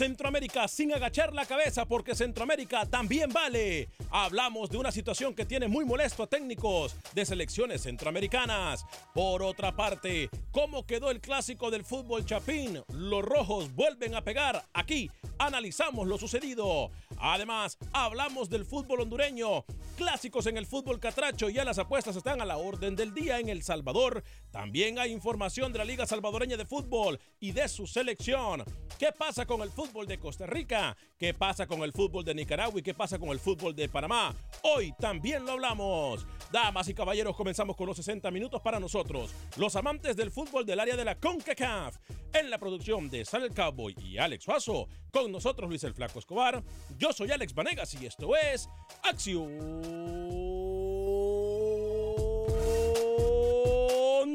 Centroamérica sin agachar la cabeza porque Centroamérica también vale. Hablamos de una situación que tiene muy molesto a técnicos de selecciones centroamericanas. Por otra parte, ¿cómo quedó el clásico del fútbol chapín? Los rojos vuelven a pegar. Aquí analizamos lo sucedido. Además, hablamos del fútbol hondureño, clásicos en el fútbol catracho ya las apuestas están a la orden del día en El Salvador. También hay información de la Liga Salvadoreña de Fútbol y de su selección. ¿Qué pasa con el fútbol de Costa Rica? ¿Qué pasa con el fútbol de Nicaragua y qué pasa con el fútbol de Panamá? Hoy también lo hablamos. Damas y caballeros, comenzamos con los 60 minutos para nosotros, los amantes del fútbol del área de la CONCACAF. En la producción de Sal el Cowboy y Alex Suazo, con nosotros Luis el Flaco Escobar. Yo soy Alex Vanegas y esto es Acción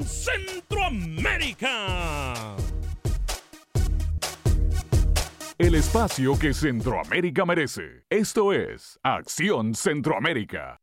Centroamérica. El espacio que Centroamérica merece. Esto es Acción Centroamérica.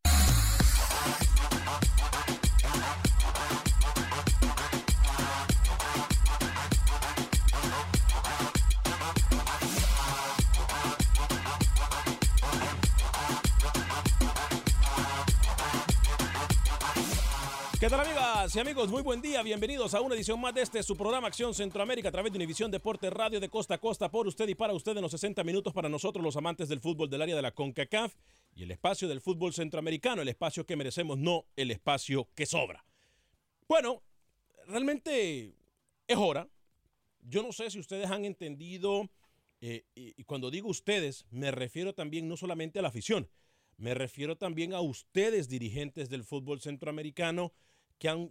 ¿Qué tal amigas y amigos? Muy buen día, bienvenidos a una edición más de este su programa Acción Centroamérica a través de Univisión Deporte Radio de Costa a Costa por usted y para usted en los 60 minutos para nosotros los amantes del fútbol del área de la CONCACAF y el espacio del fútbol centroamericano, el espacio que merecemos, no el espacio que sobra. Bueno, realmente es hora. Yo no sé si ustedes han entendido, eh, y, y cuando digo ustedes, me refiero también no solamente a la afición, me refiero también a ustedes dirigentes del fútbol centroamericano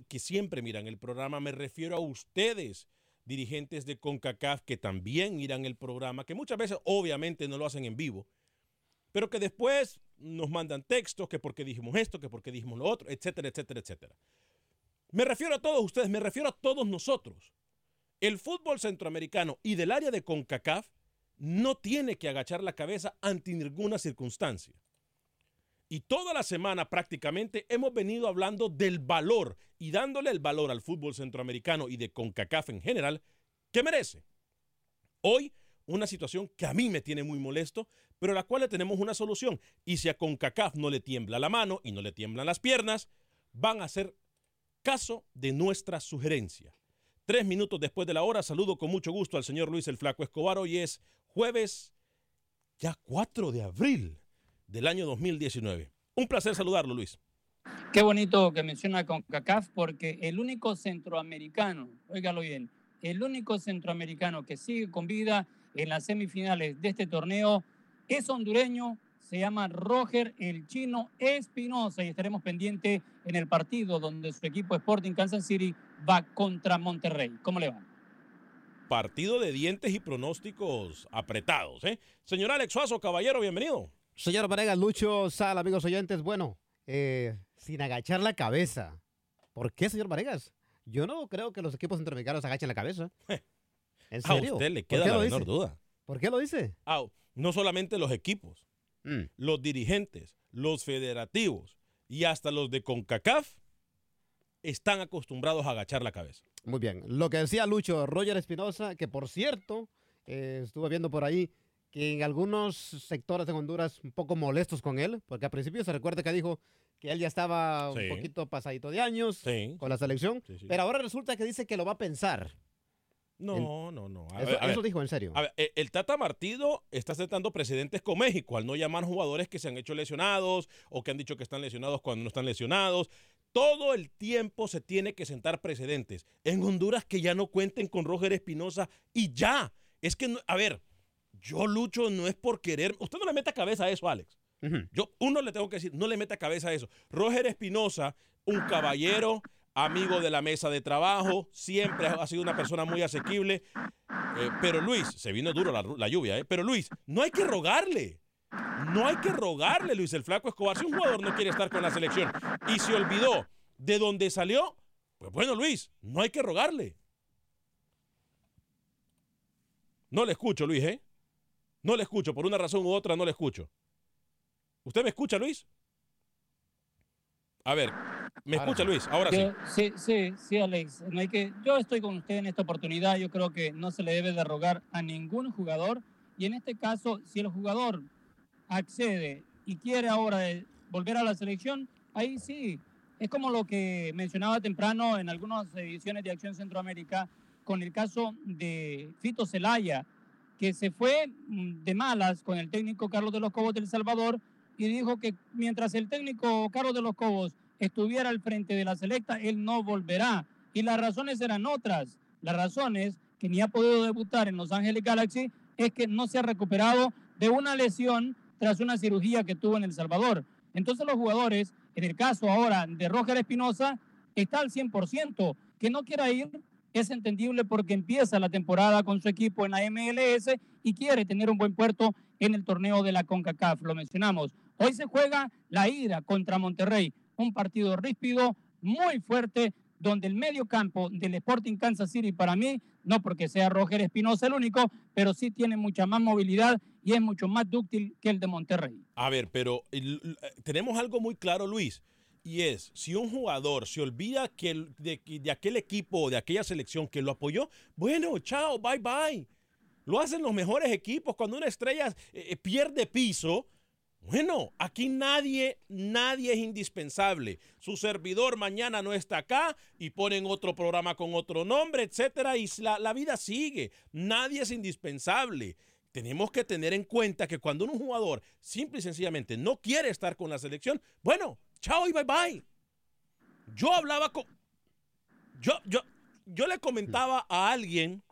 que, siempre miran el programa, me refiero a ustedes, dirigentes de CONCACAF, que también miran el programa, que muchas veces obviamente no lo hacen en vivo, pero que después nos mandan textos, que porque dijimos esto, que porque dijimos lo otro, etcétera, etcétera, etcétera. Me refiero a todos ustedes, me refiero a todos nosotros. El fútbol centroamericano y del área de CONCACAF no tiene que agachar la cabeza ante ninguna circunstancia. Y toda la semana prácticamente hemos venido hablando del valor y dándole el valor al fútbol centroamericano y de CONCACAF en general que merece. Hoy, una situación que a mí me tiene muy molesto, pero a la cual le tenemos una solución. Y si a CONCACAF no le tiembla la mano y no le tiemblan las piernas, van a hacer caso de nuestra sugerencia. Tres minutos después de la hora, saludo con mucho gusto al señor Luis el Flaco Escobar. Hoy es jueves Ya 4 de abril del año 2019. Un placer saludarlo, Luis. Qué bonito que menciona con CACAF porque el único centroamericano, óigalo bien, el único centroamericano que sigue con vida en las semifinales de este torneo es hondureño, se llama Roger el Chino Espinosa y estaremos pendientes en el partido donde su equipo Sporting Kansas City va contra Monterrey. ¿Cómo le va? Partido de dientes y pronósticos apretados, ¿eh? Señor Alex Suazo, caballero, bienvenido. Señor Varegas, Lucho, Sal, amigos oyentes, bueno, eh, sin agachar la cabeza. ¿Por qué, señor Varegas? Yo no creo que los equipos centroamericanos agachen la cabeza. ¿En serio? A usted le ¿Por queda la menor dice? duda. ¿Por qué lo dice? Ah, no solamente los equipos, Mm. los dirigentes, los federativos y hasta los de CONCACAF están acostumbrados a agachar la cabeza. Muy bien. Lo que decía Lucho, Roger Espinosa, que por cierto, eh, estuve viendo por ahí que en algunos sectores de Honduras un poco molestos con él, porque al principio se recuerda que dijo que él ya estaba Sí. un poquito pasadito de años Sí. con la selección, Sí, pero ahora resulta que dice que lo va a pensar. No, no, no. A Eso, ver, dijo en serio. A ver, eh, el Tata Martido está sentando precedentes con México al no llamar jugadores que se han hecho lesionados o que han dicho que están lesionados cuando no están lesionados. Todo el tiempo se tiene que sentar precedentes. En Honduras que ya no cuenten con Roger Espinosa y ya. Es que, a ver, yo lucho no es por querer. Usted no le meta cabeza a eso, Alex. Yo, uno le tengo que decir, no le meta cabeza a eso. Roger Espinosa, un caballero, amigo de la mesa de trabajo, siempre ha sido una persona muy asequible. Eh, pero Luis, se vino duro la, la lluvia, ¿eh? Pero Luis, no hay que rogarle. No hay que rogarle, Luis el Flaco Escobar. Si un jugador no quiere estar con la selección y se olvidó de dónde salió, pues bueno, Luis, no hay que rogarle. No le escucho, Luis, ¿eh? No le escucho, por una razón u otra no le escucho. ¿Usted me escucha, Luis? A ver, ¿me Ahora escucha. Luis? Ahora sí. Yo- sí, sí, sí, Alex. No hay que, yo estoy con usted en esta oportunidad. Yo creo que no se le debe de rogar a ningún jugador. Y en este caso, si el jugador accede y quiere ahora eh, volver a la selección, ahí sí. Es como lo que mencionaba temprano en algunas ediciones de Acción Centroamérica con el caso de Fito Celaya, que se fue mm, de malas con el técnico Carlos de los Cobos del Salvador y dijo que mientras el técnico Carlos de los Cobos estuviera al frente de la selecta, él no volverá. Y las razones eran otras. Las razones que ni ha podido debutar en Los Ángeles Galaxy es que no se ha recuperado de una lesión tras una cirugía que tuvo en El Salvador. Entonces los jugadores, en el caso ahora de Roger Espinosa, está al 100%. Que no quiera ir es entendible porque empieza la temporada con su equipo en la MLS y quiere tener un buen puerto en el torneo de la CONCACAF. Lo mencionamos. Hoy se juega la ida contra Monterrey, un partido ríspido, muy fuerte, donde el medio campo del Sporting Kansas City para mí, no porque sea Roger Espinosa el único, pero sí tiene mucha más movilidad y es mucho más dúctil que el de Monterrey. A ver, pero eh, tenemos algo muy claro, Luis, y es, si un jugador se olvida que el- de, de aquel equipo o de aquella selección que lo apoyó, bueno, chao, bye bye. Lo hacen los mejores equipos cuando una estrella eh, eh, pierde piso. Bueno, aquí nadie, nadie es indispensable. Su servidor mañana no está acá y ponen otro programa con otro nombre, etcétera, y la, la vida sigue. Nadie es indispensable. Tenemos que tener en cuenta que cuando un jugador simple y sencillamente no quiere estar con la selección, bueno, chao y bye bye. Yo hablaba con. Yo, yo, yo le comentaba a alguien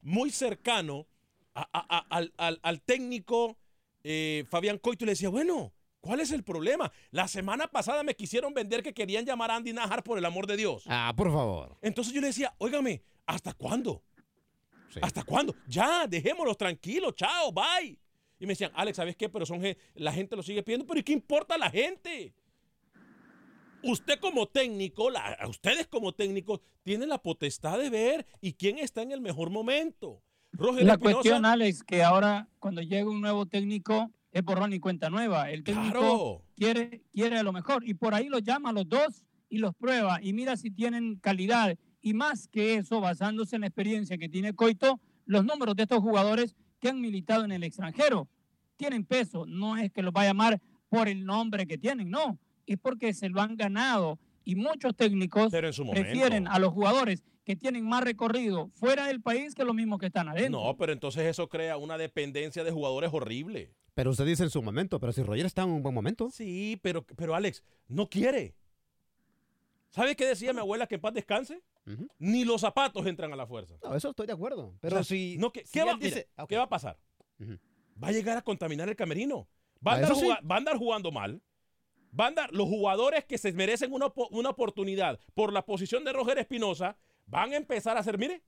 muy cercano a- a- a- al, al- al técnico eh, Fabián Coito y le decía, bueno, ¿cuál es el problema? La semana pasada me quisieron vender que querían llamar a Andy Najar por el amor de Dios. Ah, por favor. Entonces yo le decía, óigame, ¿hasta cuándo? ¿Hasta cuándo? Ya, dejémoslos tranquilos, chao, bye. Y me decían, Alex, ¿sabes qué? Pero son, la gente lo sigue pidiendo, pero ¿y qué importa la gente? Usted como técnico, la- ustedes como técnicos, tienen la potestad de ver y quién está en el mejor momento. Roger La cuestión, Alex, que ahora cuando llega un nuevo técnico es borrón y cuenta nueva. El técnico Claro. quiere, quiere lo mejor y por ahí los llama a los dos y los prueba y mira si tienen calidad. Y más que eso, basándose en la experiencia que tiene Coito, los números de estos jugadores que han militado en el extranjero tienen peso. No es que los va a llamar por el nombre que tienen, no. Es porque se lo han ganado. Y muchos técnicos prefieren a los jugadores que tienen más recorrido fuera del país que los mismos que están adentro. No, pero entonces eso crea una dependencia de jugadores horrible. Pero usted dice en su momento, pero si Roger está en un buen momento. Sí, pero, pero Alex, no quiere. ¿Sabe qué decía mi abuela que en paz descanse? Ni los zapatos entran a la fuerza. No, eso estoy de acuerdo. Pero O sea, si. no, ¿qué, si qué va, él dice- mira, Ok. ¿qué va a pasar? Va a llegar a contaminar el camerino. Va a, Ah, andar, sí. va a andar jugando mal. Va a andar, los jugadores que se merecen una, una oportunidad por la posición de Roger Espinosa van a empezar a hacer, mire,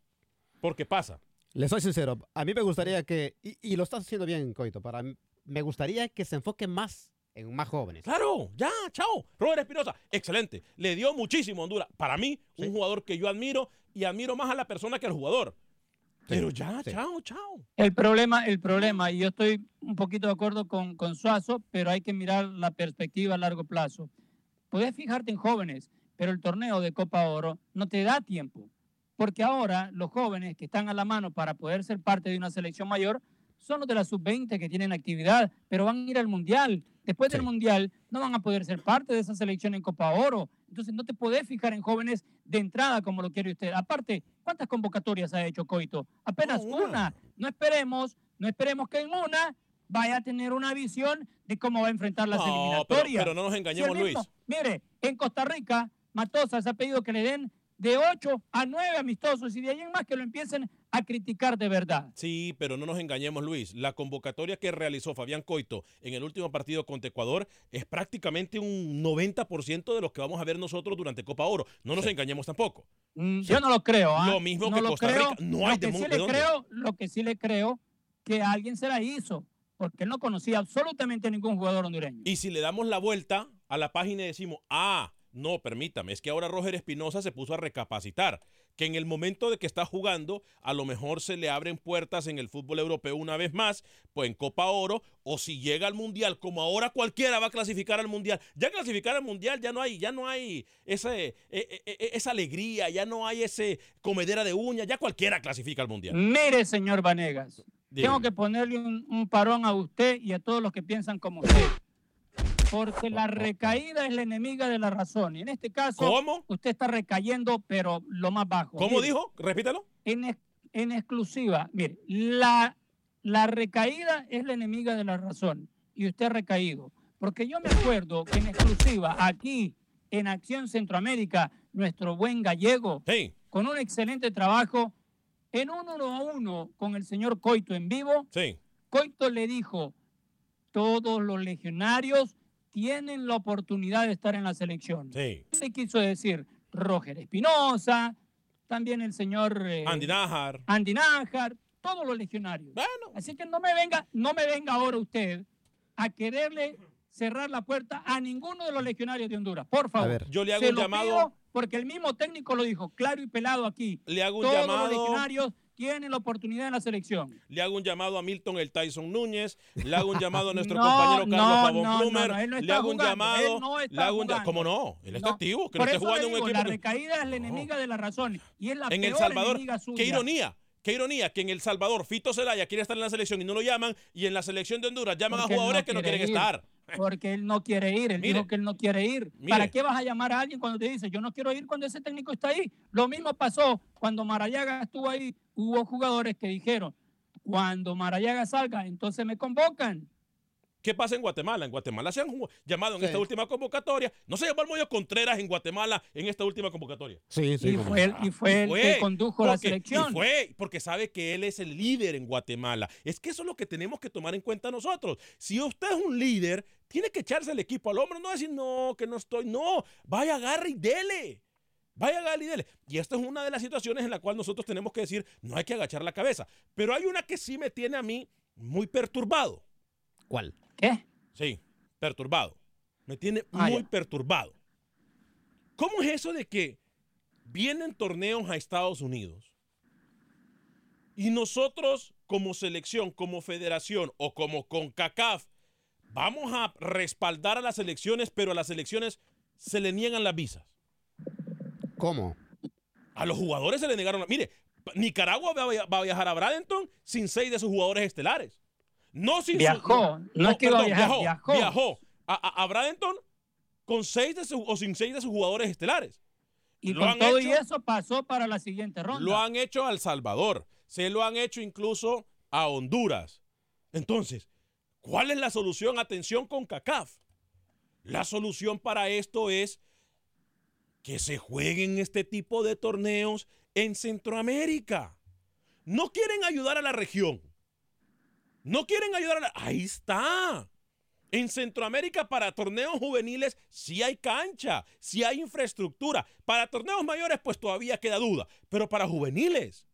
porque pasa. Le soy sincero, a mí me gustaría que, y, y lo estás haciendo bien, Coito, para me gustaría que se enfoque más en más jóvenes. Claro, ya, chao. Roger Espinosa, excelente. Le dio muchísimo a Honduras. Para mí, un jugador que yo admiro y admiro más a la persona que al jugador. Pero ya, chao, chao. El problema, el problema, y yo estoy un poquito de acuerdo con, con Suazo, pero hay que mirar la perspectiva a largo plazo. Puedes fijarte en jóvenes, pero el torneo de Copa Oro no te da tiempo. Porque ahora los jóvenes que están a la mano para poder ser parte de una selección mayor son los de la sub-20 que tienen actividad, pero van a ir al Mundial. Después del Mundial no van a poder ser parte de esa selección en Copa Oro. Entonces no te podés fijar en jóvenes de entrada como lo quiere usted. Aparte, ¿cuántas convocatorias ha hecho Coito? Apenas una. No esperemos, no esperemos que en una vaya a tener una visión de cómo va a enfrentar las No, pero- eliminatorias. pero no nos engañemos, mismo- Luis. Mire, en Costa Rica, Matosas ha pedido que le den de 8 a 9 amistosos y de ahí en más que lo empiecen a criticar de verdad. Sí, pero no nos engañemos, Luis. La convocatoria que realizó Fabián Coito en el último partido contra Ecuador es prácticamente un 90% de los que vamos a ver nosotros durante Copa Oro. No nos engañemos tampoco. Mm, Yo no lo creo. ¿ah? Lo mismo No que lo Costa creo. Rica. No hay de sí le creo, Lo que sí le creo que alguien se la hizo, porque él no conocía absolutamente a ningún jugador hondureño. Y si le damos la vuelta a la página y decimos, ah, no, permítame, es que ahora Roger Espinosa se puso a recapacitar, que en el momento de que está jugando, a lo mejor se le abren puertas en el fútbol europeo una vez más, pues en Copa Oro, o si llega al Mundial, como ahora cualquiera va a clasificar al Mundial. Ya clasificar al Mundial ya no hay, ya no hay ese, e- e- e- esa alegría, ya no hay ese comedera de uñas, ya cualquiera clasifica al Mundial. Mire, señor Vanegas, Dígame. tengo que ponerle un, un parón a usted y a todos los que piensan como usted. Porque la recaída es la enemiga de la razón. Y en este caso, ¿Cómo? usted está recayendo, pero lo más bajo. ¿Cómo Mire, dijo? Repítalo. En, en exclusiva, mire, la, la recaída es la enemiga de la razón. Y usted ha recaído. Porque yo me acuerdo que en exclusiva, aquí en Acción Centroamérica, nuestro buen gallego, con un excelente trabajo, en un uno a uno con el señor Coito en vivo, Sí. Coito le dijo, todos los legionarios tienen la oportunidad de estar en la selección. Sí. Se quiso decir Roger Espinosa, también el señor eh, Andy Nájar. Andy Nájar, todos los legionarios. Así que no me venga, no me venga ahora usted a quererle cerrar la puerta a ninguno de los legionarios de Honduras. Por favor. ver. Yo le hago Se un llamado- pido porque el mismo técnico lo dijo, claro y pelado aquí. Le hago un todos llamado- los legionarios tienen la oportunidad en la selección. Le hago un llamado a Milton el Tyson Núñez, le hago un llamado a nuestro No, compañero Carlos Pavón no, Plumer, no, no, él no le hago un jugando, llamado, le hago un jugando. ¿Cómo no? Él está activo, que Por no esté jugando en un digo, equipo. la que- recaída es la enemiga de la razón y es la en El peor Salvador, enemiga suya. qué ironía, qué ironía que en El Salvador Fito Zelaya quiere estar en la selección y no lo llaman y en la selección de Honduras llaman Porque a jugadores que no quiere quieren ir, estar. Porque él no quiere ir, él Mire. dijo que él no quiere ir. Mire. ¿Para qué vas a llamar a alguien cuando te dice yo no quiero ir cuando ese técnico está ahí? Lo mismo pasó cuando Marayaga estuvo ahí. Hubo jugadores que dijeron, cuando Marayaga salga, entonces me convocan. ¿Qué pasa en Guatemala? En Guatemala se han llamado en Sí. esta última convocatoria. No se llamó el Moyo Contreras en Guatemala en esta última convocatoria. Sí, Y fue él, y fue él que condujo la selección. Y fue porque sabe que él es el líder en Guatemala. Es que eso es lo que tenemos que tomar en cuenta nosotros. Si usted es un líder, tiene que echarse el equipo al hombro, no decir, no, que no estoy. No, vaya, agarre y dele. Vaya, agarre y dele. Y esta es una de las situaciones en la cual nosotros tenemos que decir, no hay que agachar la cabeza. Pero hay una que sí me tiene a mí muy perturbado. ¿Cuál? ¿Qué? Sí, perturbado. Me tiene Ah, muy ya. perturbado. ¿Cómo es eso de que vienen torneos a Estados Unidos y nosotros como selección, como federación o como CONCACAF vamos a respaldar a las elecciones, pero a las elecciones se le niegan las visas? ¿Cómo? A los jugadores se le negaron. Mire, Nicaragua va a viajar a Bradenton sin seis de sus jugadores estelares. No sin su- Viajó, no es que viajar, viajó, viajó. viajó a, a, a Bradenton con seis de sus, o sin seis de sus jugadores estelares. Y Lo con han todo hecho- y eso pasó para la siguiente ronda. Lo han hecho a El Salvador, se lo han hecho incluso a Honduras. Entonces, ¿Cuál es la solución? Atención con CACAF. La solución para esto es que se jueguen este tipo de torneos en Centroamérica. No quieren ayudar a la región. No quieren ayudar a la... Ahí está. En Centroamérica para torneos juveniles sí hay cancha, sí hay infraestructura. Para torneos mayores pues todavía queda duda. Pero para juveniles,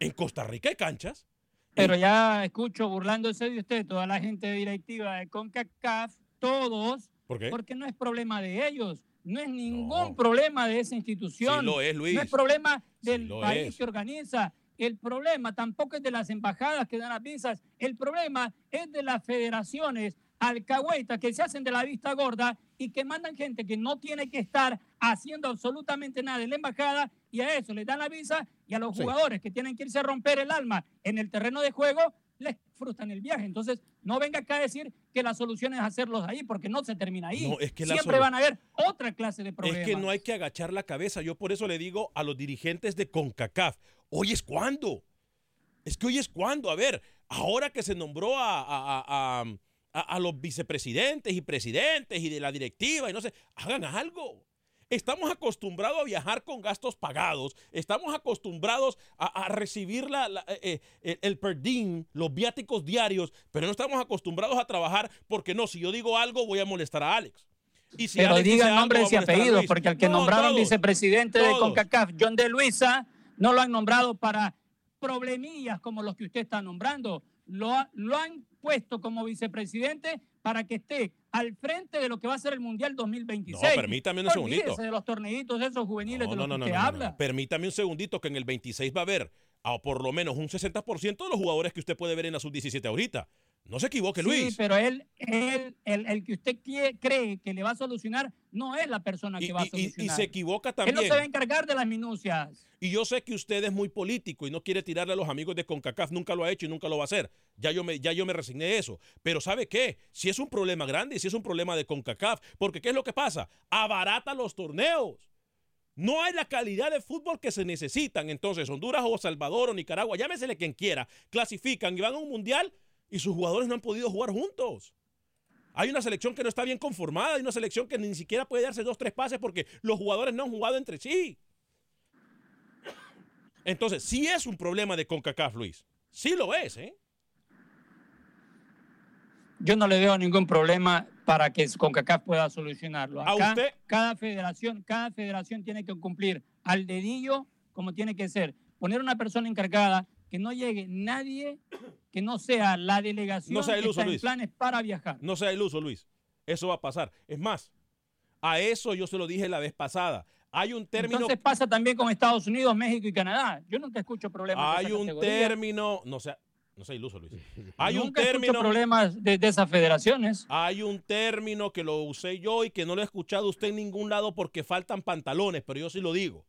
en Costa Rica hay canchas. Pero ya escucho burlándose de usted, toda la gente directiva de CONCACAF, todos, ¿Por qué? porque no es problema de ellos, no es ningún problema de esa institución. Sí lo es, Luis. No es problema del país es. que organiza. El problema tampoco es de las embajadas que dan las visas. El problema es de las federaciones alcahuetas que se hacen de la vista gorda y que mandan gente que no tiene que estar haciendo absolutamente nada en la embajada y a eso les dan la visa y a los Sí. jugadores que tienen que irse a romper el alma en el terreno de juego les frustran el viaje. Entonces, no venga acá a decir que la solución es hacerlos ahí porque no se termina ahí. No, es que la Siempre solu- van a haber otra clase de problemas. Es que no hay que agachar la cabeza. Yo por eso le digo a los dirigentes de CONCACAF, hoy es cuando. Es que hoy es cuando. A ver, ahora que se nombró a- a- a- a los vicepresidentes y presidentes y de la directiva y no sé, hagan algo. Estamos acostumbrados a viajar con gastos pagados, estamos acostumbrados a, a recibir la- la- eh, eh, el per diem, los viáticos diarios, pero no estamos acostumbrados a trabajar porque no, si yo digo algo voy a molestar a Alex. Y si Pero Alex digan nombres y apellidos, porque al que No, nombraron todos, vicepresidente de. CONCACAF, John de Luisa, no lo han nombrado para problemillas como los que usted está nombrando. Lo han puesto como vicepresidente para que esté al frente de lo que va a ser el Mundial 2026. No, permítame un segundito. De los torneitos esos juveniles No, de los no, que no, usted habla. no. Permítame un segundito que en el 26 va a haber a por lo menos un 60% de los jugadores que usted puede ver en la sub-17 ahorita. No se equivoque, Luis. Sí, pero él, él el, el que usted cree que le va a solucionar no es la persona que Y- va a y- y- solucionar. y se equivoca Él también. no se va a encargar de las minucias. Y yo sé que usted es muy político y no quiere tirarle a los amigos de CONCACAF, nunca lo ha hecho y nunca lo va a hacer. Ya yo me, ya yo me resigné de eso. Pero ¿sabe qué? Si es un problema grande, si es un problema de CONCACAF, porque ¿qué es lo que pasa? Abarata los torneos. No hay la calidad de fútbol que se necesitan. Entonces, Honduras o Salvador o Nicaragua, llámesele quien quiera, clasifican y van a un mundial y sus jugadores no han podido jugar juntos. Hay una selección que no está bien conformada, hay una selección que ni siquiera puede darse dos, tres pases porque los jugadores no han jugado entre sí. Entonces, sí es un problema de CONCACAF, Luis. Sí lo es, ¿eh? Yo no le veo ningún problema para que CONCACAF pueda solucionarlo. ¿A usted? cada federación, cada federación tiene que cumplir al dedillo como tiene que ser. Poner una persona encargada que no llegue nadie que no sea la delegación No sea que iluso, está en Luis. planes para viajar. No sea iluso, Luis. Eso va a pasar. Es más, a eso yo se lo dije la vez pasada. Hay un término. Entonces pasa también con Estados Unidos, México y Canadá. Yo nunca escucho problemas. de hay esa un categoría. término. No sea, no sea iluso, Luis. Hay un Nunca término. problemas de, de esas federaciones. Hay un término que lo usé yo y que no lo he escuchado usted en ningún lado porque faltan pantalones, pero yo sí lo digo.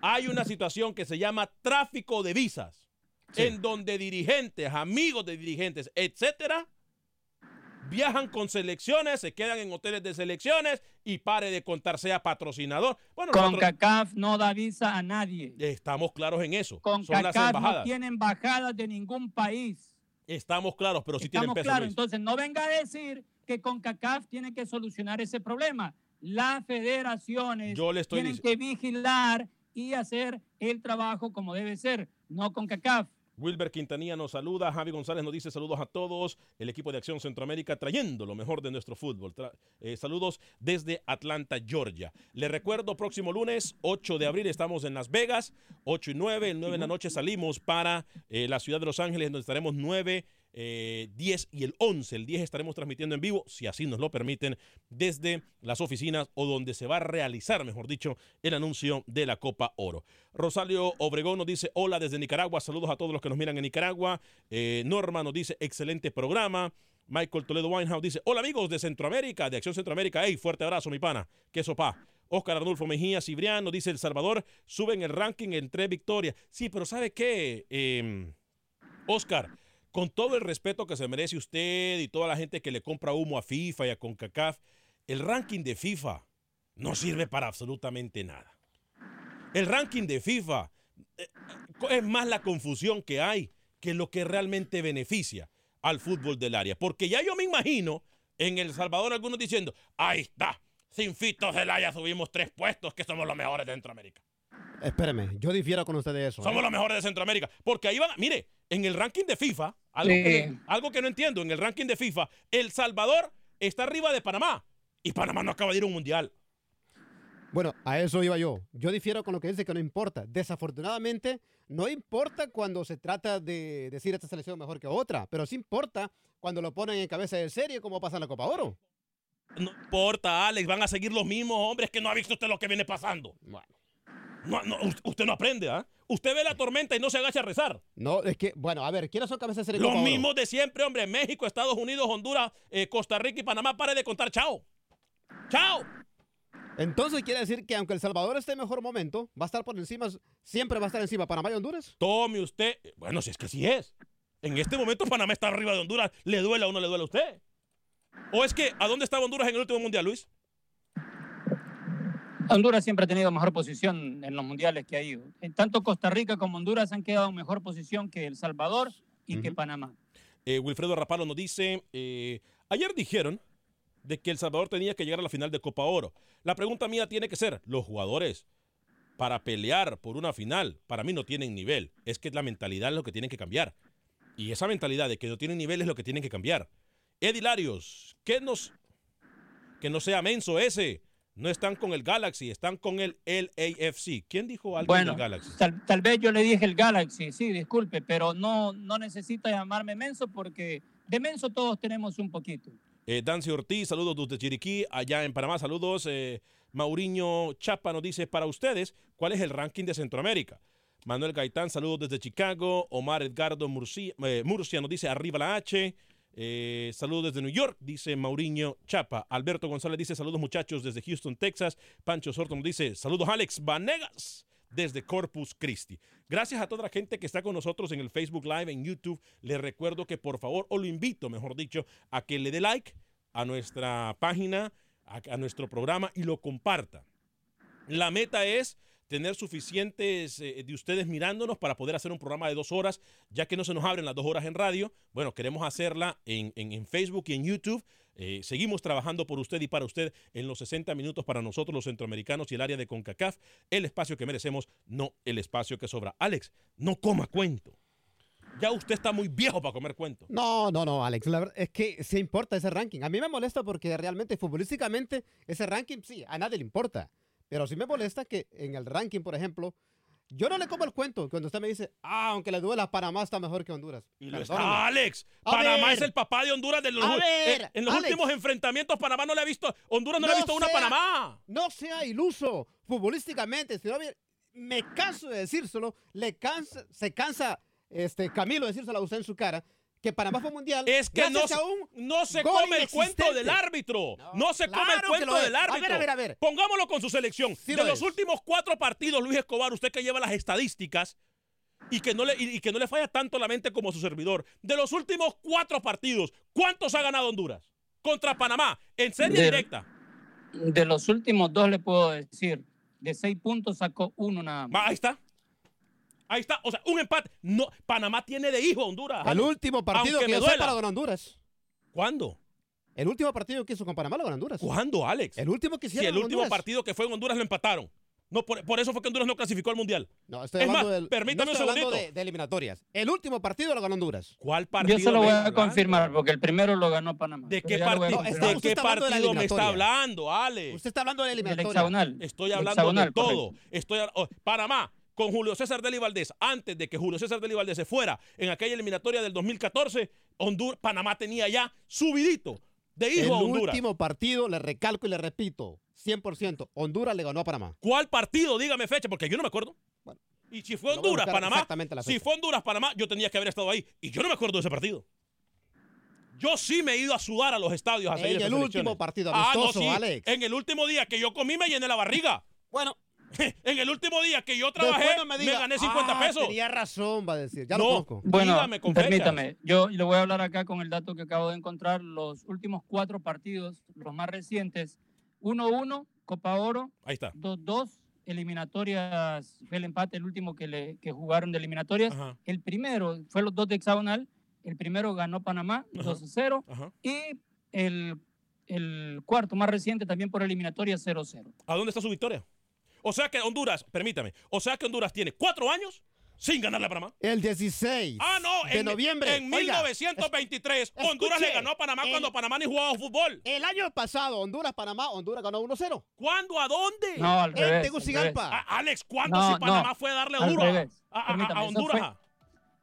Hay una situación que se llama tráfico de visas, en donde dirigentes, amigos de dirigentes, etcétera, viajan con selecciones, se quedan en hoteles de selecciones y pare de contar, sea patrocinador. Bueno, nosotros CONCACAF no da visa a nadie. estamos claros en eso. Son las CONCACAF no embajadas. tiene embajadas de ningún país. Estamos claros, pero sí tienen Estamos peso. claros. Luis. Entonces, no venga a decir que CONCACAF tiene que solucionar ese problema. Las federaciones Yo le estoy tienen que vigilar y hacer el trabajo como debe ser, no CONCACAF. Wilber Quintanilla nos saluda, Javi González nos dice saludos a todos, el equipo de Acción Centroamérica trayendo lo mejor de nuestro fútbol. Tra- eh, saludos desde Atlanta, Georgia. Le recuerdo, próximo lunes, 8 de abril, estamos en Las Vegas, 8 y 9, el 9 de la noche salimos para eh, la ciudad de Los Ángeles, donde estaremos 9, eh, 10 y el 11. El 10 estaremos transmitiendo en vivo, si así nos lo permiten, desde las oficinas o donde se va a realizar, mejor dicho, el anuncio de la Copa Oro. Rosario Obregón nos dice hola desde Nicaragua, saludos a todos los que nos miran en Nicaragua. Eh, Norma nos dice excelente programa. Michael Toledo Winehouse dice hola amigos de Centroamérica, de Acción Centroamérica. Hey, fuerte abrazo mi pana, qué sopa. Oscar Arnulfo Mejía Cibrián nos dice El Salvador sube en el ranking en tres victorias. Sí, pero ¿sabe qué? Eh, Oscar, con todo el respeto que se merece usted y toda la gente que le compra humo a FIFA y a CONCACAF, el ranking de FIFA no sirve para absolutamente nada. El ranking de FIFA eh, es más la confusión que hay que lo que realmente beneficia. al fútbol del área. Porque ya yo me imagino en El Salvador algunos diciendo, ahí está, sin Fito Zelaya subimos tres puestos, que somos los mejores de Centroamérica. Espéreme, yo difiero con usted de eso. Somos ¿eh? los mejores de Centroamérica. Porque ahí van, mire, en el ranking de FIFA, algo, que, Sí. algo que no entiendo, en el ranking de FIFA, El Salvador está arriba de Panamá. Y Panamá no acaba de ir a un mundial. Bueno, a eso iba yo. Yo difiero con lo que dice que no importa. Desafortunadamente, no importa cuando se trata de decir esta selección mejor que otra, pero sí importa cuando lo ponen en cabeza de serie como pasa en la Copa Oro. No importa, Alex, van a seguir los mismos hombres que no ha visto usted lo que viene pasando. Bueno. No, usted no aprende, ¿ah? Usted ve la tormenta y no se agacha a rezar. No, es que, bueno, a ver, ¿quiénes son cabezas de Los mismos de siempre, hombre. México, Estados Unidos, Honduras, eh, Costa Rica y Panamá. Pare de contar. Chao. Chao. Entonces quiere decir que aunque El Salvador esté en mejor momento, va a estar por encima, siempre va a estar encima Panamá y Honduras. Tome usted. Bueno, si es que así es. En este momento Panamá está arriba de Honduras. ¿Le duela o no le duele a usted? ¿O es que a dónde estaba Honduras en el último mundial, Luis? Honduras siempre ha tenido mejor posición en los mundiales que ha ido. En tanto Costa Rica como Honduras han quedado en mejor posición que El Salvador y que Panamá. Eh, Wilfredo Rapalo nos dice, eh, ayer dijeron de que El Salvador tenía que llegar a la final de Copa Oro. La pregunta mía tiene que ser, los jugadores para pelear por una final, para mí no tienen nivel. Es que la mentalidad es lo que tienen que cambiar. Y esa mentalidad de que no tienen nivel es lo que tienen que cambiar. Eddie Larios, que nos que no sea menso ese. No están con el Galaxy, están con el LAFC. ¿Quién dijo algo Bueno, del Galaxy? tal, tal vez yo le dije el Galaxy, sí, disculpe, pero no, no necesita llamarme menso porque de menso todos tenemos un poquito. Eh, Dancy Ortiz, saludos desde Chiriquí, allá en Panamá, saludos. Eh, Mauriño Chapa nos dice, para ustedes, ¿cuál es el ranking de Centroamérica? Manuel Gaitán, saludos desde Chicago. Omar Edgardo Murcia, eh, Murcia nos dice, arriba la H. Eh, saludos desde New York, dice Mauriño Chapa. Alberto González dice, saludos muchachos desde Houston, Texas. Pancho Sorto nos dice, saludos Alex Vanegas desde Corpus Christi. Gracias a toda la gente que está con nosotros en el Facebook Live, en YouTube. Les recuerdo que por favor, o lo invito, mejor dicho, a que le dé like a nuestra página, a, a nuestro programa y lo comparta. La meta es tener suficientes eh, de ustedes mirándonos para poder hacer un programa de dos horas, ya que no se nos abren las dos horas en radio. Bueno, queremos hacerla en, en- en Facebook y en YouTube. Eh, seguimos trabajando por usted y para usted en los 60 minutos para nosotros los centroamericanos y el área de CONCACAF, el espacio que merecemos, no el espacio que sobra. Alex, no coma cuento. Ya usted está muy viejo para comer cuento. No, no, no, Alex. La verdad es que sí importa ese ranking. A mí me molesta porque realmente futbolísticamente ese ranking sí, a nadie le importa. Pero sí me molesta que en el ranking, por ejemplo, yo no le como el cuento cuando usted me dice, ah, aunque le duela, Panamá está mejor que Honduras. Y lo está, Alex. A Panamá ver. es el papá de Honduras de los A eh, ver, en los Alex. últimos enfrentamientos Panamá no le ha visto Honduras no, le ha visto una a Panamá. No sea iluso futbolísticamente. Si no, me- me canso de decírselo. Le cansa, se cansa este, Camilo de decírselo a usted en su cara. Que Panamá fue mundial. Es que no, no se come el cuento del árbitro. No, se come el cuento del A ver, árbitro. a ver, a ver. Pongámoslo con su selección. Sí de lo los es. últimos cuatro partidos, Luis Escobar, usted que lleva las estadísticas y que, no le, y, y que no le falla tanto la mente como su servidor. De los últimos cuatro partidos, ¿cuántos ha ganado Honduras? Contra Panamá, en serie De- directa. De los últimos dos le puedo decir, de seis puntos sacó uno nada más. Va, Ahí está. Ahí está. O sea, un empate. No, Panamá tiene de hijo a Honduras. El último partido Aunque que yo sepa lo ganó Honduras. ¿Cuándo? El último partido que hizo con Panamá lo ganó Honduras. ¿Cuándo, Alex? El último que Si hicieron el con último Honduras. partido que fue en Honduras lo empataron. No, por, por eso fue que Honduras no clasificó al Mundial. No, estoy Es hablando más, del. permítame no un estoy hablando de, de eliminatorias. El último partido lo ganó Honduras. ¿Cuál partido? Yo se lo voy a hablando? confirmar porque el primero lo ganó Panamá. ¿De qué, ya lo voy a partido, confirmar. ¿de usted qué está de la partido me está hablando, Alex? Usted está hablando de la Del eliminatoria. hexagonal. Estoy hablando hexagonal, de todo. correcto. Estoy oh, Panamá con Julio César Deli Valdés. Antes de que Julio César Deli Valdés se fuera en aquella eliminatoria del 2014, Honduras, Panamá tenía ya subidito de El hijo a Honduras. último partido, le recalco y le repito, 100%, Honduras le ganó a Panamá. ¿Cuál partido? Dígame fecha, porque yo no me acuerdo. Bueno, y si fue Honduras, Panamá, si fue Honduras, Panamá, yo tenía que haber estado ahí. Y yo no me acuerdo de ese partido. Yo sí me he ido a sudar a los estadios a seguir En el último partido Ah, no, amistoso, sí. Alex. En el último día que yo comí me llené la barriga. Bueno, En el último día que yo trabajé no me, me, diga, gané 50 "Ah, pesos. Tenía razón, va a decir. Ya No. lo conozco. Bueno, Dígame con fechas. permítame, yo le voy a hablar acá con el dato que acabo de encontrar. Los últimos cuatro partidos, los más recientes, 1-1, Copa Oro, Ahí está. 2-2, eliminatorias, fue el empate, el último que, le, que jugaron de eliminatorias. Ajá. El primero fue los dos de hexagonal El primero ganó Panamá 2-0 y el, el cuarto más reciente también por eliminatoria 0-0. ¿A dónde está su victoria? O sea que Honduras, permítame, o sea que Honduras tiene cuatro años sin ganarle a Panamá. El 16 Ah, no, de en, noviembre. En Oiga, 1923, es- Honduras le escuche, ganó a Panamá el- cuando Panamá ni jugaba fútbol. El año pasado, Honduras-Panamá, Honduras ganó 1-0. ¿Cuándo? ¿A dónde? No, al En revés, al Tegucigalpa. revés. A- Alex, ¿cuándo No, si Panamá no, fue a darle duro a, a- a- Honduras?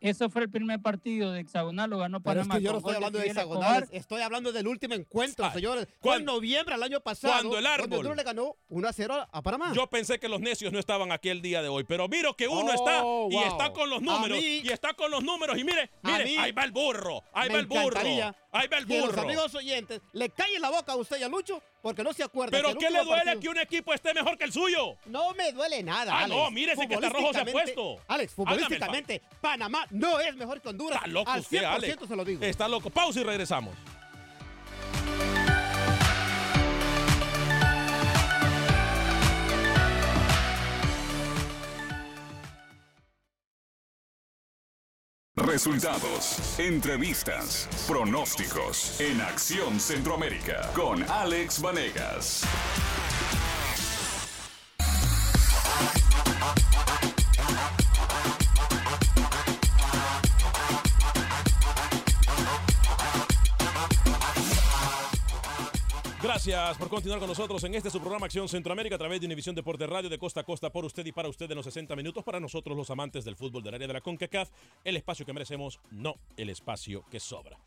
Eso fue el primer partido de hexagonal, lo ganó Pero es Panamá. que yo no estoy hablando de Fidel hexagonales, Escobar. estoy hablando del último encuentro, señores. Fue en noviembre del año pasado. cuando el árbol- le ganó 1-0 a Panamá. Yo pensé que los necios no estaban aquí el día de hoy, pero miro que uno Oh, está y wow. está con los A números mí- y está con los números y mire, A mire, mí ahí va el burro, ahí va el burro, encantaría ahí va el que los burro. amigos oyentes le callen la boca a usted y a Lucho porque no se acuerda. Pero ¿qué le duele partido- que un equipo esté mejor que el suyo? No me duele nada. Ah, Alex. no, mírese que hasta rojo se ha puesto. Alex, futbolísticamente, Panamá no es mejor que Honduras. Está loco Al usted, 100% Alex. se lo digo. Está loco. Pausa y regresamos. Resultados, entrevistas, pronósticos en Acción Centroamérica con Alex Vanegas. Gracias por continuar con nosotros en este su programa Acción Centroamérica a través de Univisión Deporte Radio de costa a costa por usted y para usted en los 60 minutos para nosotros los amantes del fútbol del área de la CONCACAF, el espacio que merecemos, no el espacio que sobra.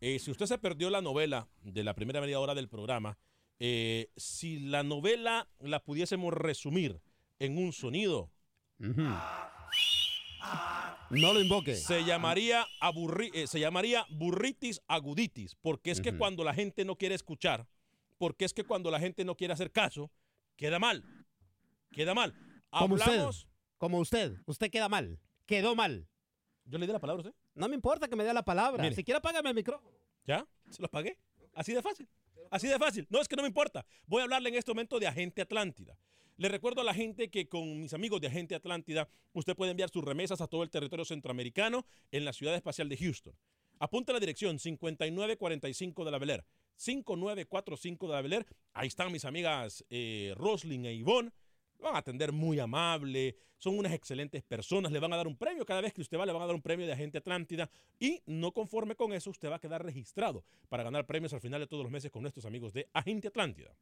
Eh, si usted se perdió la novela de la primera media hora del programa, eh, si la novela la pudiésemos resumir en un sonido, No lo invoque. se llamaría, aburri- eh, se llamaría burritis aguditis, porque es que Ujú. cuando la gente no quiere escuchar, porque es que cuando la gente no quiere hacer caso, queda mal. Queda mal. Como usted. Hablamos. Como usted. Usted queda mal. Quedó mal. ¿Yo le di la palabra a usted? No me importa que me dé la palabra. Mire. Si quiere, apágame el micrófono. ¿Ya? ¿Se los pagué? Así de fácil. Así de fácil. No, es que no me importa. Voy a hablarle en este momento de Agente Atlántida. Le recuerdo a la gente que con mis amigos de Agente Atlántida, usted puede enviar sus remesas a todo el territorio centroamericano en la ciudad espacial de Houston. Apunta la dirección 5945 de la Air. 5945 de la Bel Air. Ahí están mis amigas eh, Roslyn e Ivonne. Van a atender muy amable, son unas excelentes personas, le van a dar un premio. Cada vez que usted va, le van a dar un premio de Agente Atlántida. Y no conforme con eso, usted va a quedar registrado para ganar premios al final de todos los meses con nuestros amigos de Agente Atlántida.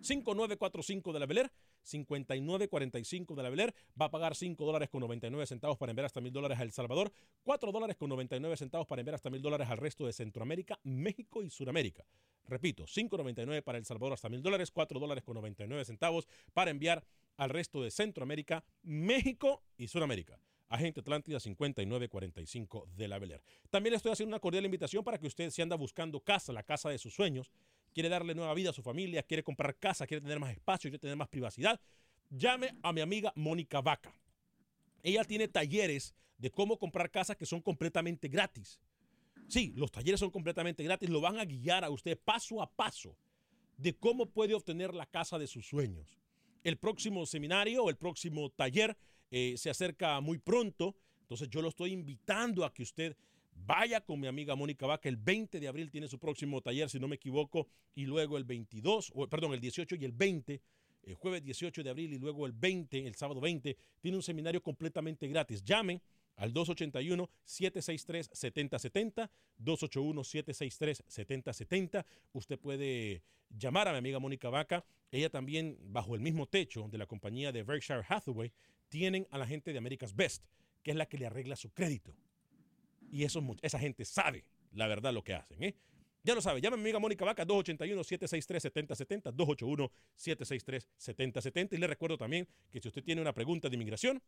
5945 de la Bel Air, 5945 de la Bel Air, va a pagar 5 dólares con 99 centavos para enviar hasta 1000 dólares a El Salvador, 4 dólares con 99 centavos para enviar hasta 1000 dólares al resto de Centroamérica, México y Sudamérica. Repito, 5.99 para El Salvador hasta 1000 dólares, 4 dólares con 99 centavos para enviar al resto de Centroamérica, México y Sudamérica. Agente Atlántida 5945 de la Bel Air. También le estoy haciendo una cordial invitación para que usted si anda buscando casa, la casa de sus sueños, quiere darle nueva vida a su familia, quiere comprar casa, quiere tener más espacio, quiere tener más privacidad, llame a mi amiga Mónica Vaca. Ella tiene talleres de cómo comprar casas que son completamente gratis. Sí, los talleres son completamente gratis, lo van a guiar a usted paso a paso de cómo puede obtener la casa de sus sueños. El próximo seminario o el próximo taller eh, se acerca muy pronto, entonces yo lo estoy invitando a que usted vaya con mi amiga Mónica Vaca. El 20 de abril tiene su próximo taller, si no me equivoco, y luego el 22, o, perdón, el 18 y el 20, el jueves 18 de abril y luego el 20, el sábado 20, tiene un seminario completamente gratis. Llamen al 281-763-7070, 281-763-7070. Usted puede llamar a mi amiga Mónica Vaca. Ella también, bajo el mismo techo de la compañía de Berkshire Hathaway, tienen a la gente de America's Best, que es la que le arregla su crédito. Y eso, esa gente sabe la verdad lo que hacen. ¿eh? Ya lo sabe, llame a mi amiga Mónica Vaca, 281-763-7070, 281-763-7070. Y le recuerdo también que si usted tiene una pregunta de inmigración,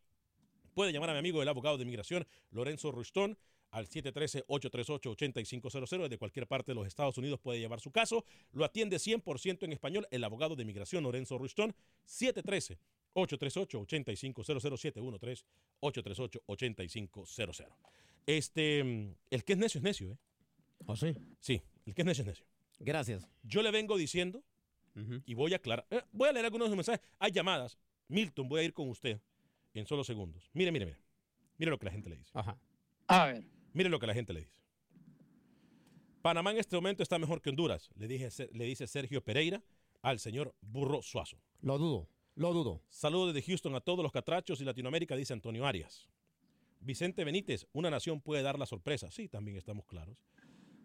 puede llamar a mi amigo el abogado de inmigración, Lorenzo Rustón, al 713-838-8500. Desde cualquier parte de los Estados Unidos puede llevar su caso. Lo atiende 100% en español el abogado de inmigración, Lorenzo Rustón, 713-838-8500, 713-838-8500. Este, mm, el que es necio es necio, ¿eh? ¿O sí? Sí, el que es necio es necio. Gracias. Yo le vengo diciendo y voy a aclarar. eh, voy a leer algunos de sus mensajes. Hay llamadas. Milton, voy a ir con usted en solo segundos. Mire, mire, mire. Mire lo que la gente le dice. Ajá. A ver. Mire lo que la gente le dice. Panamá en este momento está mejor que Honduras, le, dije, le dice Sergio Pereira al señor Burro Suazo. Lo dudo, lo dudo. Saludos desde Houston a todos los catrachos y Latinoamérica, dice Antonio Arias. Vicente Benítez, una nación puede dar la sorpresa. Sí, también estamos claros.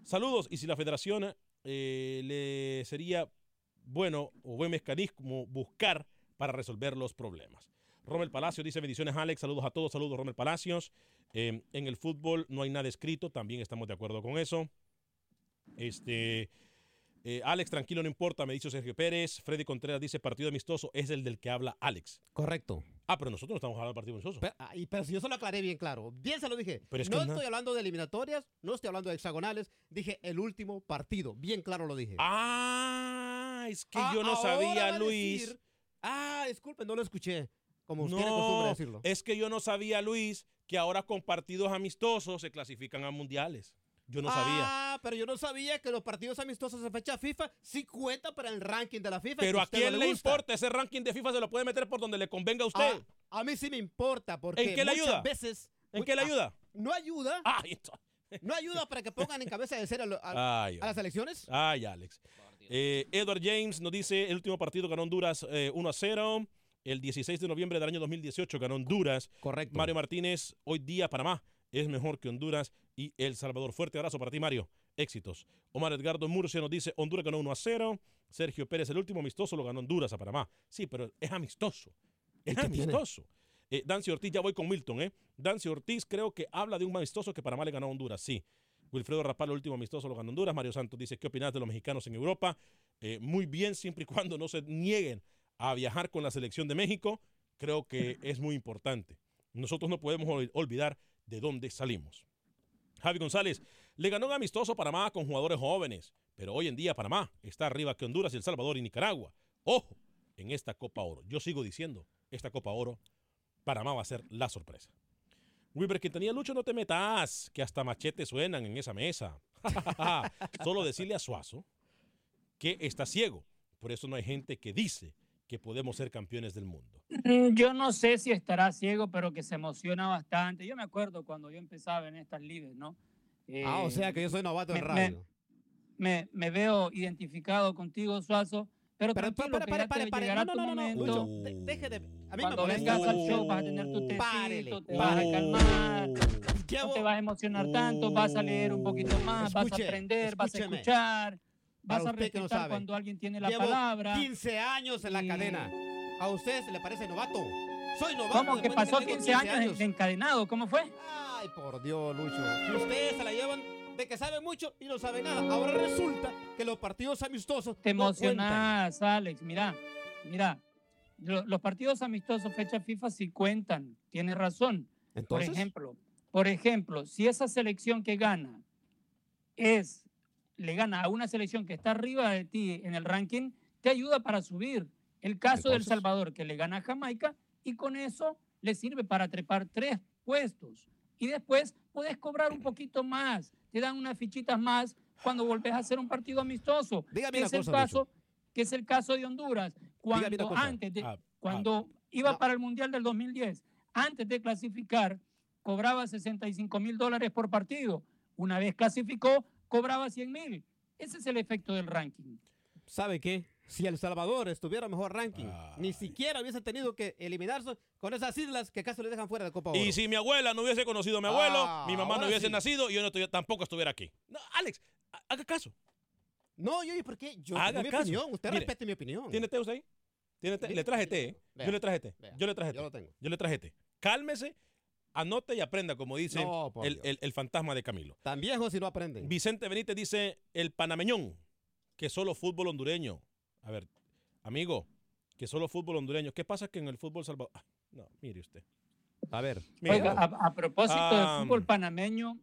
Saludos, y si la federación eh, le sería bueno o buen mecanismo buscar para resolver los problemas. Rommel Palacios dice bendiciones Alex, saludos a todos, saludos Rommel Palacios. Eh, en el fútbol no hay nada escrito, también estamos de acuerdo con eso. Este, eh, Alex, tranquilo, no importa, me dice Sergio Pérez. Freddy Contreras dice partido amistoso, es el del que habla Alex. Correcto. Ah, pero nosotros no estamos hablando de partido amistoso. Pero, ah, y- pero si yo se lo aclaré bien claro, bien se lo dije. Pero es no na- estoy hablando de eliminatorias, no estoy hablando de hexagonales, dije el último partido, bien claro lo dije. Ah, es que Ah, yo no sabía, Luis. decir, ah, disculpe, no lo escuché, como usted tiene costumbre No, de decirlo. es que yo no sabía, Luis, que ahora con partidos amistosos se clasifican a mundiales. Yo no sabía. Ah, pero yo no sabía que los partidos amistosos de fecha FIFA sí cuentan para el ranking de la FIFA. Pero a no quién le importa ese ranking de FIFA, se lo puede meter por donde le convenga a usted. Ah, a mí sí me importa, porque ¿En qué le muchas ayuda? veces... ¿En qué le Ah, ayuda? No ayuda. Ay, ento- No ayuda para que pongan en cabeza de serie a, las elecciones. Ay, Alex. Eh, Edward James nos dice, el último partido ganó Honduras eh, 1 a 0. El 16 de noviembre del año 2018 ganó Honduras. Correcto. Mario Martínez, hoy día Panamá es mejor que Honduras y El Salvador. Fuerte abrazo para ti, Mario. Éxitos. Omar Edgardo Murcia nos dice, Honduras ganó 1 a 0. Sergio Pérez, el último amistoso, lo ganó Honduras a Panamá. Sí, pero es amistoso. Es tiene? amistoso. Eh, Dancy Ortiz, ya voy con Milton, ¿eh? Dancy Ortiz creo que habla de un amistoso que Panamá le ganó a Honduras, sí. Wilfredo Rapal, el último amistoso, lo ganó Honduras. Mario Santos dice, ¿qué opinas de los mexicanos en Europa? Eh, muy bien, siempre y cuando no se nieguen a viajar con la selección de México. Creo que es muy importante. Nosotros no podemos ol- olvidar de dónde salimos. Javi González, le ganó un amistoso Panamá con jugadores jóvenes, pero hoy en día Panamá está arriba que Honduras, El Salvador y Nicaragua. Ojo, en esta Copa Oro. Yo sigo diciendo, esta Copa Oro, Panamá va a ser la sorpresa. Wilber Quintanilla, Lucho, no te metas, que hasta machetes suenan en esa mesa. Solo decirle a Suazo que está ciego. Por eso no hay gente que dice que podemos ser campeones del mundo. Mm, Yo no sé si estará ciego, pero que se emociona bastante. Yo me acuerdo cuando yo empezaba en estas ligas, ¿no? ah, o Eh, sea que yo soy novato en me- radio. me, me veo identificado contigo, Suazo. Pero, Pero, tranquilo, pare, que pare, ya pare, te llegará No, no, no, no, momento. Lucho, de- deje de... A mí Cuando me vengas al show vas a tener tu tecito, Párele. te vas a calmar, no te vas a emocionar tanto, vas a leer un poquito más, vas a Escuche, aprender, vas a escuchar, vas Para a no respetar sabe, cuando alguien tiene la Llevo palabra. 15 años en la y- cadena. ¿A usted se le parece novato? Soy novato. ¿Cómo que pasó tengo 15 años, de encadenado? ¿Cómo fue? Ay, por Dios, Lucho. Si ustedes se la llevan de que sabe mucho y no sabe nada. Ahora resulta que los partidos amistosos Te no cuentan. emocionás, Alex. Mira, mira. lo- Los partidos amistosos fecha FIFA sí cuentan. Tienes razón. Entonces, Por ejemplo, por ejemplo, si esa selección que gana es le gana a una selección que está arriba de ti en el ranking, te ayuda para subir. El caso del Salvador que le gana a Jamaica y con eso le sirve para trepar tres puestos. Y después puedes cobrar un poquito más, te dan unas fichitas más cuando volvés a hacer un partido amistoso. Dígame que es el cosa, caso que es el caso de Honduras, cuando antes de, Ah, cuando iba para el Mundial del 2010, antes de clasificar, cobraba 65 mil dólares por partido. Una vez clasificó, cobraba 100 mil. Ese es el efecto del ranking. ¿sabe qué? Si El Salvador estuviera mejor ranking, ni siquiera hubiese tenido que eliminarse con esas islas que casi le dejan fuera de Copa Oro. Y si mi abuela no hubiese conocido a mi abuelo, Ah, mi mamá no hubiese sí. nacido y yo no estuviera- tampoco estuviera aquí. No, Alex, ha- haga caso. No, yo, ¿y por qué? Yo Haga tengo mi caso. opinión. Usted Mire, respete mi opinión. ¿Tiene té usted ahí? ¿Tiene té? Sí. Le traje té, ¿eh? Vea, Yo le traje té. vea, Yo le traje té. Yo lo tengo. Yo le traje té. Cálmese, anote y aprenda, como dice No, el, el- el fantasma de Camilo. Tan viejos si no aprenden. Vicente Benítez dice, el panameñón, que solo fútbol hondureño. A ver, amigo, que solo fútbol hondureño. ¿Qué pasa que en el fútbol salvador... Ah, no, mire usted. A ver. Mire, Oiga, a, a propósito Ah, del fútbol panameño,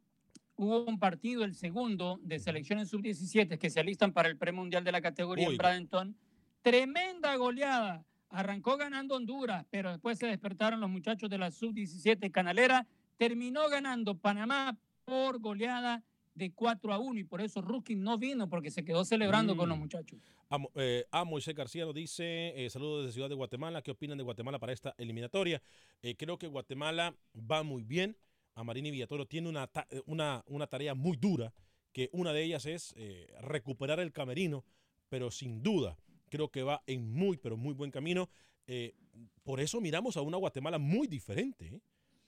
hubo un partido, el segundo, de selecciones sub-17 que se alistan para el premundial de la categoría en. Bradenton. Tremenda goleada. Arrancó ganando Honduras, pero después se despertaron los muchachos de la sub-17 canalera. Terminó ganando Panamá por goleada de 4 a 1 y por eso Rookie no vino porque se quedó celebrando con los Mm. muchachos. A, Mo- eh, a Moisés García nos dice, eh, saludos desde Ciudad de Guatemala, ¿qué opinan de Guatemala para esta eliminatoria? Eh, creo que Guatemala va muy bien. a Marini Villatoro tiene una, ta- una, una tarea muy dura, que una de ellas es recuperar el camerino, pero sin duda creo que va en muy, pero muy buen camino. Eh, por eso miramos a una Guatemala muy diferente. ¿eh?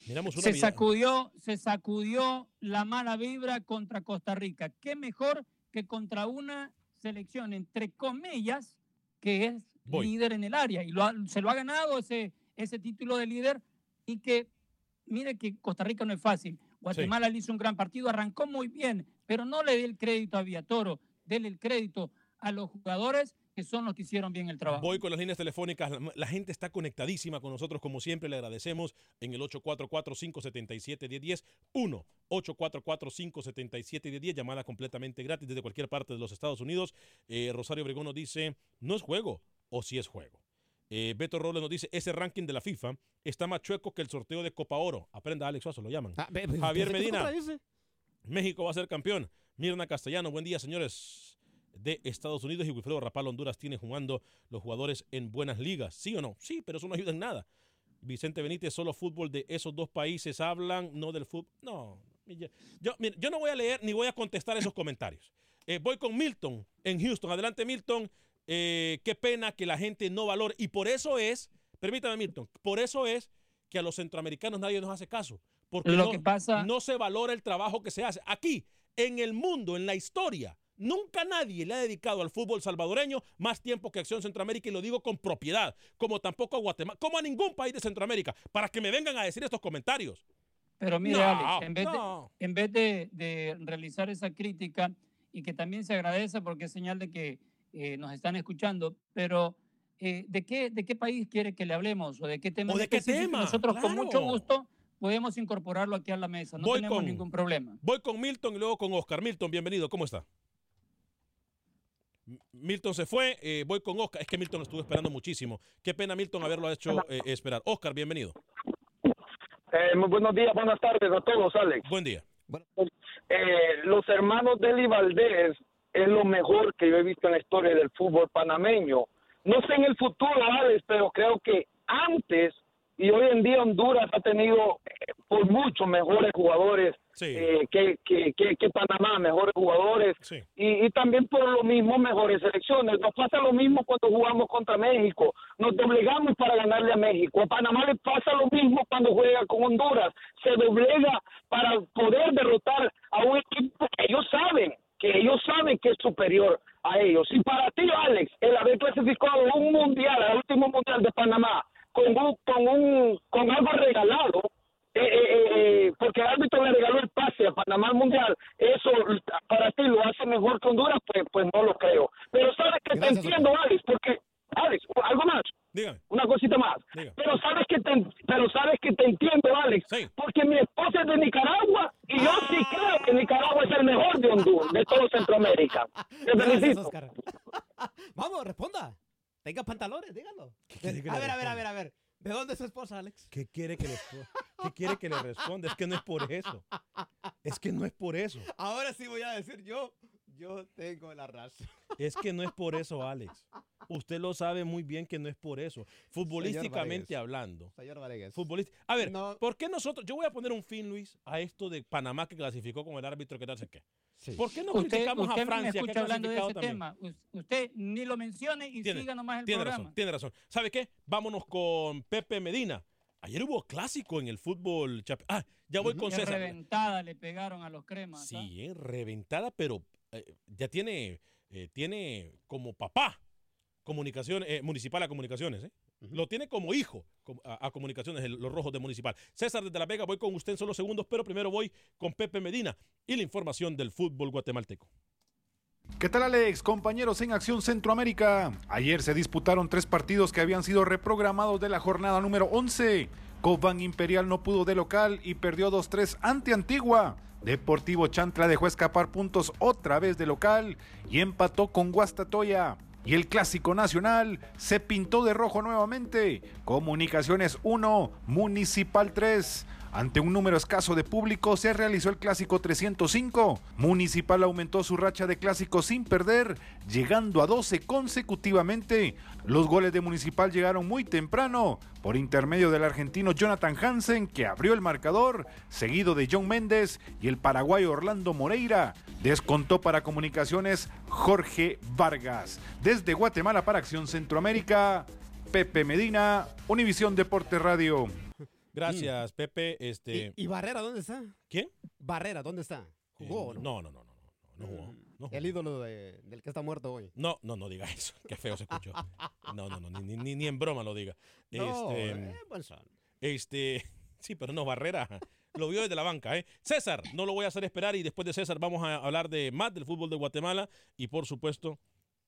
Miramos una se sacudió, se sacudió la mala vibra contra Costa Rica. ¿Qué mejor que contra una selección, entre comillas, que es Voy. líder en el área? Y lo ha- se lo ha ganado ese, ese título de líder y que, mire que Costa Rica no es fácil. Guatemala le hizo un gran partido, arrancó muy bien, pero no le dé el crédito a Villatoro, dele el crédito a los jugadores que son los que hicieron bien el trabajo. Voy con las líneas telefónicas. La, la gente está conectadísima con nosotros, como siempre. Le agradecemos en el 844-577-1010. 1-844-577-1010. Llamada completamente gratis desde cualquier parte de los Estados Unidos. Eh, Rosario Obregón nos dice: No es juego, o sí es juego. Eh, Beto Robles nos dice: Ese ranking de la FIFA está más chueco que el sorteo de Copa Oro. Aprenda, Alex Suazo, lo llaman. Ah, Javier ¿usted qué Medina. México va a ser campeón. Mirna Castellano, buen día, señores de Estados Unidos. Y Wilfredo Rapal Honduras tiene jugando los jugadores en buenas ligas. ¿Sí o no? Sí, pero eso no ayuda en nada. Vicente Benítez, solo fútbol de esos dos países hablan, no del fútbol. No, yo, yo, no voy a leer ni voy a contestar esos comentarios. Eh, voy con Milton en Houston. Adelante, Milton. Eh, qué pena que la gente no valore. Y por eso es, permítame, Milton, por eso es que a los centroamericanos nadie nos hace caso. Porque Lo no, que pasa- no se valora el trabajo que se hace. Aquí, en el mundo, en la historia, nunca nadie le ha dedicado al fútbol salvadoreño más tiempo que Acción Centroamérica, y lo digo con propiedad, como tampoco a Guatemala, como a ningún país de Centroamérica, para que me vengan a decir estos comentarios. Pero mire, No, Alex, en vez, no. de, en vez de, de realizar esa crítica, y que también se agradece porque es señal de que eh, nos están escuchando, pero eh, ¿de, qué, ¿de qué país quiere que le hablemos o de qué tema? ¿O de qué tema? Nosotros con mucho gusto podemos incorporarlo aquí a la mesa, no Voy tenemos con- ningún problema. Voy con Milton y luego con Oscar. Milton, bienvenido, ¿cómo está? Milton se fue, eh, voy con Oscar. Es que Milton lo estuvo esperando muchísimo. Qué pena, Milton, haberlo hecho eh, esperar. Oscar, bienvenido. Eh, muy buenos días, buenas tardes a todos, Alex. Buen día. Eh, los hermanos Deli Valdés es lo mejor que yo he visto en la historia del fútbol panameño. No sé en el futuro, Alex, pero creo que antes y hoy en día Honduras ha tenido eh, por mucho mejores jugadores eh, que, que, que, que Panamá, mejores jugadores y, y también por lo mismo mejores selecciones. Nos pasa lo mismo cuando jugamos contra México, nos doblegamos para ganarle a México. A Panamá le pasa lo mismo cuando juega con Honduras, se doblega para poder derrotar a un equipo que ellos saben, que ellos saben que es superior a ellos. Y para ti, Alex, el haber clasificado a un mundial, al último mundial de Panamá, con un, con un, con algo regalado, eh, eh, eh, porque el árbitro le regaló el pase a Panamá al mundial, eso para ti lo hace mejor que Honduras, pues, pues no lo creo. Pero sabes que te entiendo, Alex, porque, Alex, algo más. Dígame. Una cosita más. Pero sabes que te, pero sabes que te entiendo, Alex, porque mi esposa es de Nicaragua y yo sí creo que Nicaragua es el mejor de Honduras, de todo Centroamérica. Te felicito. Oscar. Vamos, responda. Tenga pantalones, dígalo. A ver, a ver, a ver, a ver. ¿De dónde es su esposa, Alex? ¿Qué quiere que le, ¿Qué quiere que le responda? Es que no es por eso. Es que no es por eso. Ahora sí voy a decir yo, yo tengo la razón. Es que no es por eso, Alex. Usted lo sabe muy bien que no es por eso. Futbolísticamente Vargas. hablando. Señor Varegues. Futbolista. A ver, ¿por qué nosotros, yo voy a poner un fin, Luis, a esto de Panamá que clasificó con el árbitro que tal sé qué? ¿Por qué no criticamos usted a Francia me que hablando de ese también? tema. Usted ni lo mencione y Tiene- siga nomás el Tiene programa. razón, tiene razón. ¿Sabe qué? Vámonos con Pepe Medina. Ayer hubo clásico en el fútbol. Ah, ya voy con César. reventada le pegaron a los cremas. Sí, eh, reventada, pero eh, ya tiene, eh, tiene como papá comunicación, eh, municipal a comunicaciones. ¿eh? Lo tiene como hijo a, a comunicaciones, el- los rojos de municipal. César desde La Vega, voy con usted en solo segundos, pero primero voy con Pepe Medina y la información del fútbol guatemalteco. ¿Qué tal Alex? Compañeros en Acción Centroamérica. Ayer se disputaron tres partidos que habían sido reprogramados de la jornada número 11. Cobán Imperial no pudo de local y perdió 2-3 ante Antigua. Deportivo Chantla dejó escapar puntos otra vez de local y empató con Guastatoya. Y el clásico nacional se pintó de rojo nuevamente. Comunicaciones 1, Municipal 3. Ante un número escaso de público se realizó el clásico 305. Municipal aumentó su racha de clásicos sin perder, llegando a 12 consecutivamente. Los goles de Municipal llegaron muy temprano, por intermedio del argentino Jonathan Hansen, que abrió el marcador, seguido de John Méndez y el paraguayo Orlando Moreira. Descontó para comunicaciones Jorge Vargas. Desde Guatemala para Acción Centroamérica, Pepe Medina, Univisión Deporte Radio. Gracias, Pepe. Este, ¿Y, y Barrera dónde está? ¿Quién? Barrera, ¿dónde está? ¿Jugó o no? No, no, no, no, no, no jugó. no El ídolo de- del que está muerto hoy. No, no, no diga eso. Qué feo se escuchó. No, no, no, ni, ni, ni en broma lo diga. No, este, eh, son. este, sí, pero no, Barrera lo vio desde la banca, ¿eh? César, no lo voy a hacer esperar y después de César vamos a hablar de más del fútbol de Guatemala y por supuesto,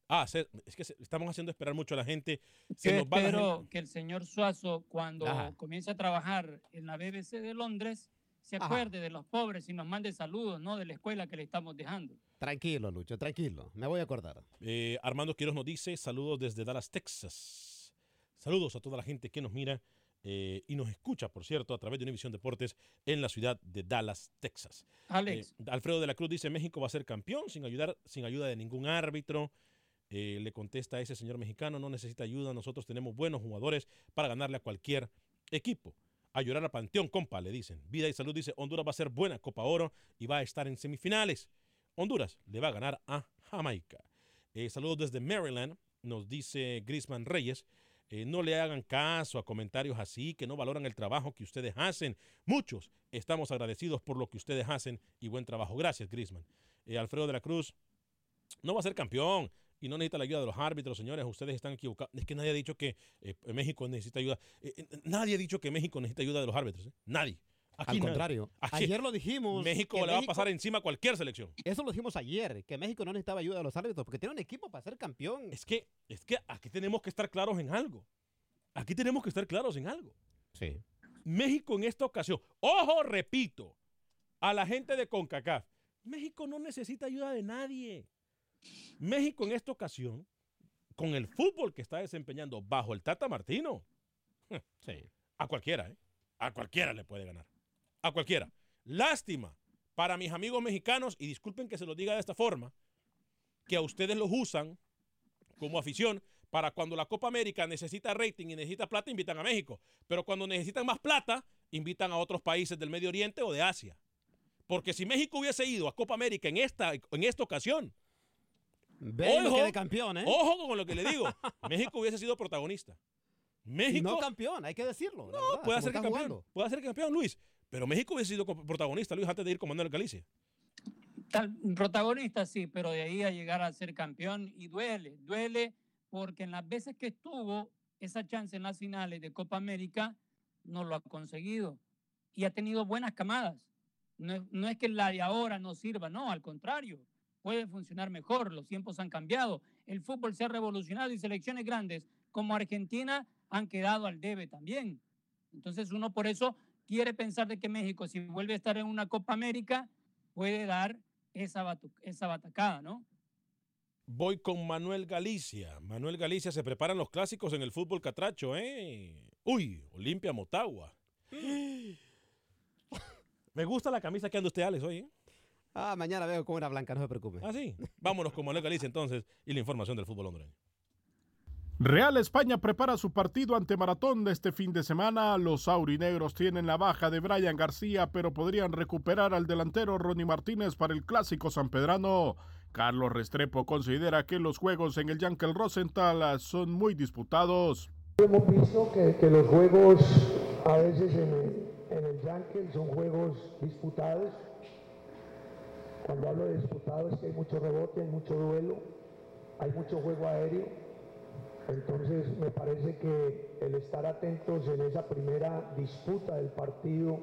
ah, Cé- es que se- estamos haciendo esperar mucho a la gente. Se Yo nos va la espero gente. que el señor Suazo, cuando Ajá. comience a trabajar en la BBC de Londres, se Ajá. acuerde de los pobres y nos mande saludos, ¿no? De la escuela que le estamos dejando. Tranquilo, Lucho, tranquilo. Me voy a acordar. Eh, Armando Quiroz nos dice saludos desde Dallas, Texas. Saludos a toda la gente que nos mira eh, y nos escucha, por cierto, a través de Univisión Deportes en la ciudad de Dallas, Texas. Alex. Eh, Alfredo de la Cruz dice México va a ser campeón sin ayudar, sin ayuda de ningún árbitro. Eh, le contesta a ese señor mexicano, no necesita ayuda, nosotros tenemos buenos jugadores para ganarle a cualquier equipo. A llorar a Panteón, compa, le dicen. Vida y Salud dice, Honduras va a ser buena Copa Oro y va a estar en semifinales. Honduras le va a ganar a Jamaica. Eh, saludos desde Maryland, nos dice Grisman Reyes. Eh, no le hagan caso a comentarios así, que no valoran el trabajo que ustedes hacen. Muchos estamos agradecidos por lo que ustedes hacen y buen trabajo. Gracias, Grisman. Alfredo de la Cruz, no va a ser campeón y no necesita la ayuda de los árbitros, señores. Ustedes están equivocados. Es que nadie ha dicho que eh, México necesita ayuda. Eh, eh, nadie ha dicho que México necesita ayuda de los árbitros. Nadie. Aquí Al contrario, ayer lo dijimos. México le va a pasar encima a cualquier selección. Eso lo dijimos ayer, que México no necesitaba ayuda de los árbitros porque tiene un equipo para ser campeón. Es que, es que aquí tenemos que estar claros en algo. Aquí tenemos que estar claros en algo. Sí. México en esta ocasión, ojo, repito, a la gente de CONCACAF, México no necesita ayuda de nadie. México en esta ocasión, con el fútbol que está desempeñando bajo el Tata Martino, a cualquiera, ¿eh? A cualquiera le puede ganar. A cualquiera. Lástima para mis amigos mexicanos, y disculpen que se lo diga de esta forma, que a ustedes los usan como afición para cuando la Copa América necesita rating y necesita plata, invitan a México. Pero cuando necesitan más plata, invitan a otros países del Medio Oriente o de Asia. Porque si México hubiese ido a Copa América en esta, en esta ocasión, De campeón, ¿eh? ojo con lo que le digo, México hubiese sido protagonista. México no campeón, hay que decirlo. no, verdad, puede ser que campeón, jugando. puede ser campeón, Luis. Pero México hubiese sido protagonista, Luis, antes de ir comandando el Galicia. Tal, protagonista sí, pero de ahí a llegar a ser campeón y duele, duele porque en las veces que estuvo esa chance en las finales de Copa América no lo ha conseguido y ha tenido buenas camadas. No es, no es que la de ahora no sirva, no, al contrario, puede funcionar mejor, los tiempos han cambiado, el fútbol se ha revolucionado y selecciones grandes como Argentina han quedado al debe también. Entonces uno por eso quiere pensar de que México, si vuelve a estar en una Copa América, puede dar esa, batu- esa batacada, ¿no? Voy con Manuel Galicia. Manuel Galicia se preparan los clásicos en el fútbol catracho, ¿eh? Uy, Olimpia Motagua. Me gusta la camisa que anda usted, Alex, hoy, ¿eh? Ah, mañana veo con una blanca, no se preocupe. Ah, sí. Vámonos con Manuel Galicia entonces y la información del fútbol hondureño. Real España prepara su partido ante Maratón de este fin de semana. Los aurinegros tienen la baja de Brian García, pero podrían recuperar al delantero Ronnie Martínez para el clásico sanpedrano. Carlos Restrepo considera que los juegos en el Yankel Rosenthal son muy disputados. Hemos visto que, que los juegos a veces en el, en el Yankel son juegos disputados. Cuando hablo de disputados es que hay mucho rebote, hay mucho duelo, hay mucho juego aéreo. Entonces me parece que el estar atentos en esa primera disputa del partido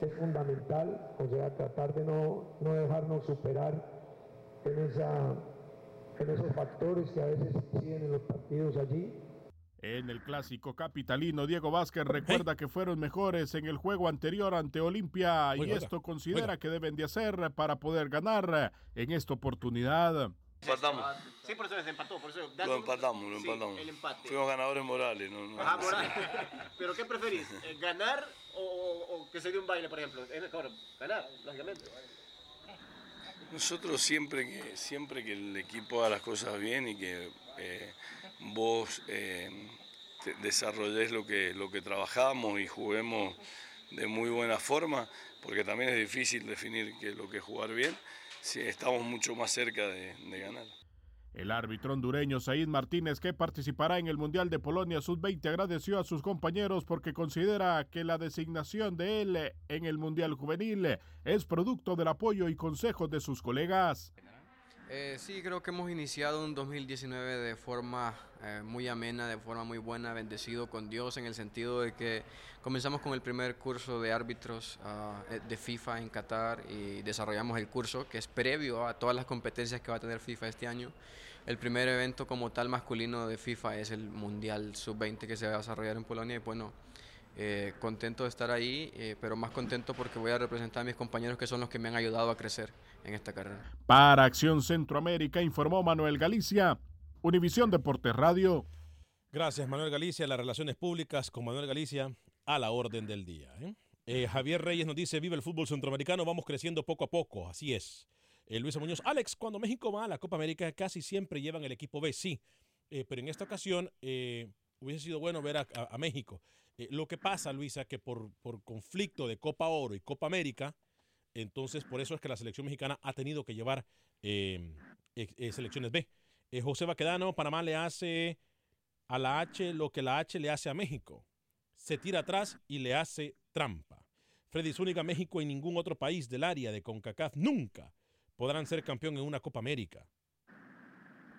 es fundamental, o sea, tratar de no, no dejarnos superar en, esa, en esos factores que a veces inciden en los partidos allí. En el clásico capitalino, Diego Vázquez recuerda que fueron mejores en el juego anterior ante Olimpia y Oiga, esto considera oiga. que deben de hacer para poder ganar en esta oportunidad. Empatamos. Sí, por eso se empató. Por eso, Lo empatamos, lo Sí, empatamos. el empate. Fuimos ganadores morales. No, no, Ajá, moral. ¿Pero qué preferís? eh, ¿Ganar o, o- o que se dé un baile, por ejemplo? Es mejor ganar, lógicamente. Nosotros siempre que, siempre que el equipo haga las cosas bien y que eh, vos eh, desarrolles lo que, lo que trabajamos y juguemos de muy buena forma, porque también es difícil definir qué es lo que es jugar bien, si estamos mucho más cerca de, de ganar. El árbitro hondureño Said Martínez, que participará en el Mundial de Polonia Sub-20, agradeció a sus compañeros porque considera que la designación de él en el Mundial Juvenil es producto del apoyo y consejos de sus colegas. Eh, sí, creo que hemos iniciado un 2019 de forma eh, muy amena, de forma muy buena, bendecido con Dios en el sentido de que comenzamos con el primer curso de árbitros ah, eh, de FIFA en Qatar y desarrollamos el curso que es previo a todas las competencias que va a tener FIFA este año. El primer evento como tal masculino de FIFA es el Mundial Sub-20 que se va a desarrollar en Polonia y bueno, eh, contento de estar ahí, eh, pero más contento porque voy a representar a mis compañeros que son los que me han ayudado a crecer en esta carrera. Para Acción Centroamérica informó Manuel Galicia, Univisión Deportes Radio. Gracias, Manuel Galicia. Las relaciones públicas con Manuel Galicia a la orden del día. ¿eh? Eh, Javier Reyes nos dice, vive el fútbol centroamericano, vamos creciendo poco a poco. Así es. Eh, Luisa Muñoz, Alex, cuando México va a la Copa América casi siempre llevan el equipo B, sí. Eh, pero en esta ocasión eh, hubiese sido bueno ver a, a- a México. Eh, lo que pasa, Luisa, que por, por conflicto de Copa Oro y Copa América, entonces por eso es que la selección mexicana ha tenido que llevar eh, eh, selecciones B. Eh, José Baquedano, Panamá le hace a la H lo que la H le hace a México. Se tira atrás y le hace trampa. Freddy Zúñiga, México y ningún otro país del área de CONCACAF nunca podrán ser campeón en una Copa América.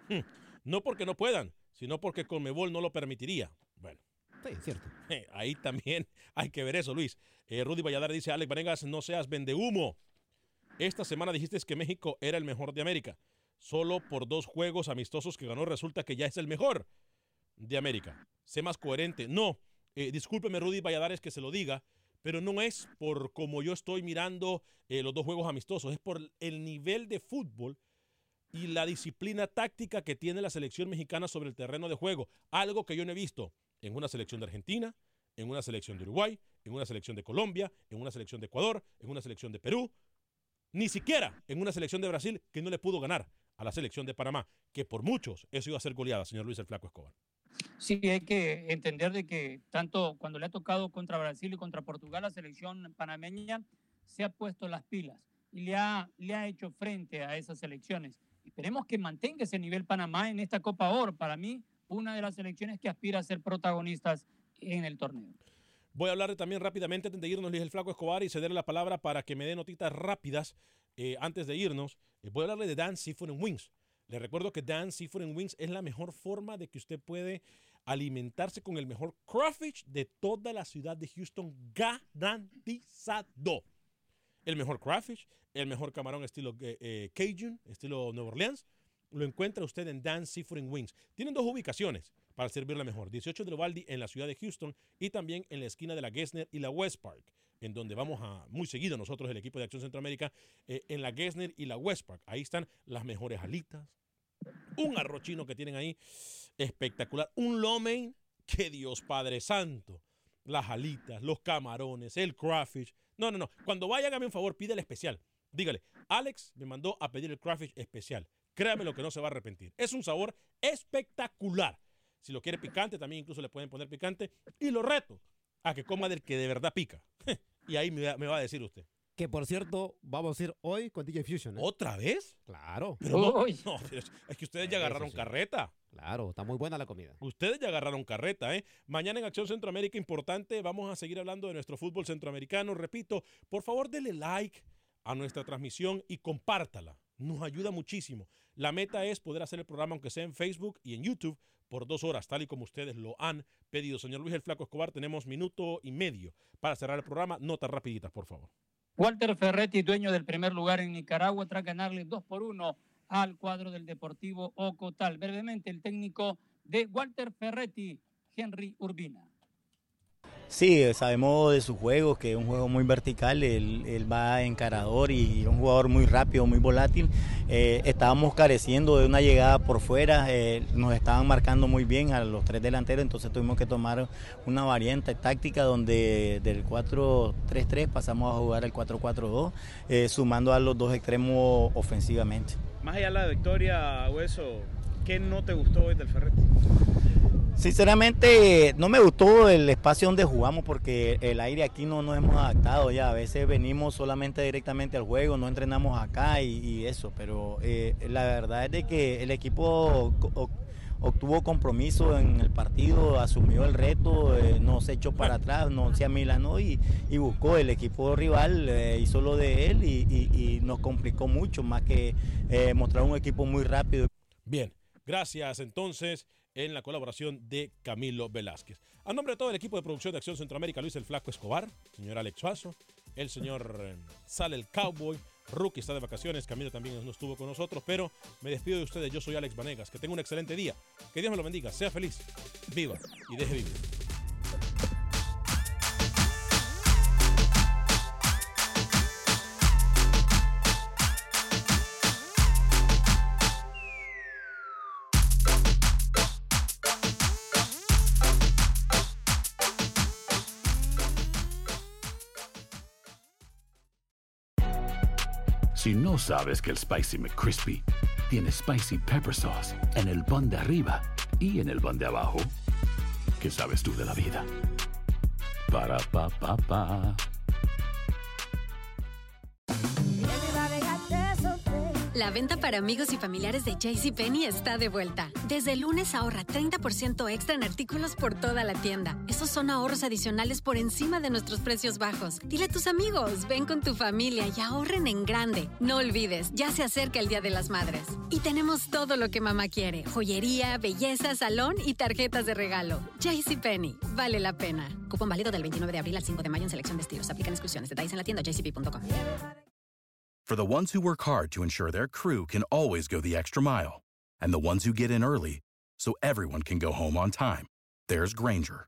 Hmm, No porque no puedan, sino porque Conmebol no lo permitiría. Bueno. Cierto. Eh, Ahí también hay que ver eso, Luis. Eh, Rudy Valladares dice, Alex Vanegas, no seas vendehumo. Esta semana dijiste que México era el mejor de América. Solo por dos juegos amistosos que ganó resulta que ya es el mejor de América. Sé más coherente. No, eh, discúlpeme Rudy Valladares que se lo diga, pero no es por como yo estoy mirando los dos juegos amistosos, es por el nivel de fútbol y la disciplina táctica que tiene la selección mexicana sobre el terreno de juego. Algo que yo no he visto en una selección de Argentina, en una selección de Uruguay, en una selección de Colombia, en una selección de Ecuador, en una selección de Perú, ni siquiera en una selección de Brasil que no le pudo ganar a la selección de Panamá, que por muchos eso iba a ser goleada, señor Luis el Flaco Escobar. Sí, hay que entender de que tanto cuando le ha tocado contra Brasil y contra Portugal, la selección panameña se ha puesto las pilas y le ha, le ha hecho frente a esas selecciones. Esperemos que mantenga ese nivel Panamá en esta Copa Oro. Para mí, una de las selecciones que aspira a ser protagonistas en el torneo. Voy a hablar también rápidamente antes de irnos, Luis el Flaco Escobar, y cederle la palabra para que me dé notitas rápidas eh, antes de irnos. Eh, voy a hablarle de Dan Seafood and Wings. Le recuerdo que Dan Seafood and Wings es la mejor forma de que usted puede alimentarse con el mejor crawfish de toda la ciudad de Houston, garantizado. El mejor crawfish, el mejor camarón estilo eh, Cajun, estilo Nueva Orleans, lo encuentra usted en Dan Seafood Wings. Tienen dos ubicaciones para servirle mejor. 18 de Lovaldi en la ciudad de Houston y también en la esquina de la Gessner y la West Park, en donde vamos a muy seguido nosotros, el equipo de Acción Centroamérica, eh, en la Gessner y la West Park. Ahí están las mejores alitas. Un arroz chino que tienen ahí espectacular. Un lo mein, que Dios Padre Santo. Las alitas, los camarones, el crawfish. No, no, no. Cuando vaya, hágame un favor, pide el especial. Dígale, Alex me mandó a pedir el crawfish especial. Créame lo que no se va a arrepentir. Es un sabor espectacular. Si lo quiere picante, también incluso le pueden poner picante. Y lo reto a que coma del que de verdad pica. y ahí me va, me va a decir usted. Que por cierto, vamos a ir hoy con DJ Fusion. ¿eh? ¿Otra vez? Claro. Pero no, no, pero es, es que ustedes ya agarraron sí. carreta. Claro, está muy buena la comida. Ustedes ya agarraron carreta, ¿eh? Mañana en Acción Centroamérica importante, vamos a seguir hablando de nuestro fútbol centroamericano. Repito, por favor, dele like a nuestra transmisión y compártala. Nos ayuda muchísimo. La meta es poder hacer el programa, aunque sea en Facebook y en YouTube, por dos horas, tal y como ustedes lo han pedido. Señor Luis el Flaco Escobar, tenemos minuto y medio para cerrar el programa. Notas rapiditas, por favor. Walter Ferretti, dueño del primer lugar en Nicaragua, tras ganarle 2 por 1 al cuadro del Deportivo Ocotal. Brevemente, el técnico de Walter Ferretti, Henry Urbina. Sí, sabemos de sus juegos, que es un juego muy vertical, él, él va encarador y es un jugador muy rápido, muy volátil. Eh, estábamos careciendo de una llegada por fuera, eh, nos estaban marcando muy bien a los tres delanteros, entonces tuvimos que tomar una variante táctica donde del 4-3-3 pasamos a jugar al 4-4-2, eh, sumando a los dos extremos ofensivamente. Más allá de la victoria, Hueso, ¿qué no te gustó hoy del Ferretti? Sinceramente no me gustó el espacio donde jugamos porque el aire aquí no nos hemos adaptado ya. A veces venimos solamente directamente al juego, no entrenamos acá y, eso. Pero eh, la verdad es de que el equipo obtuvo compromiso en el partido, asumió el reto, eh, no se echó para atrás, no se amilanó y, y buscó el equipo rival, eh, hizo lo de él y, nos complicó mucho, más que mostrar un equipo muy rápido. Bien, gracias entonces en la colaboración de Camilo Velázquez. A nombre de todo el equipo de producción de Acción Centroamérica, Luis el Flaco Escobar, señor Alex Suazo, el señor eh, Sale el Cowboy, Rookie está de vacaciones, Camilo también no estuvo con nosotros, pero me despido de ustedes, yo soy Alex Vanegas, que tenga un excelente día, que Dios me lo bendiga, sea feliz, viva y deje vivir. Si no sabes que el Spicy McCrispy tiene Spicy Pepper Sauce en el pan de arriba y en el pan de abajo, ¿qué sabes tú de la vida? Para, pa, pa, pa. La venta para amigos y familiares de JCPenney está de vuelta. Desde lunes ahorra 30% extra en artículos por toda la tienda. Son ahorros adicionales por encima de nuestros precios bajos. Dile a tus amigos, ven con tu familia y ahorren en grande. No olvides, ya se acerca el Día de las Madres. Y tenemos todo lo que mamá quiere: joyería, belleza, salón y tarjetas de regalo. JCPenney, vale la pena. Cupón válido del 29 de abril al 5 de mayo en selección de estilos. Aplican exclusiones. Detalles en la tienda jcp.com. For the ones who work hard to ensure their crew can always go the extra mile, and the ones who get in early so everyone can go home on time, there's Granger,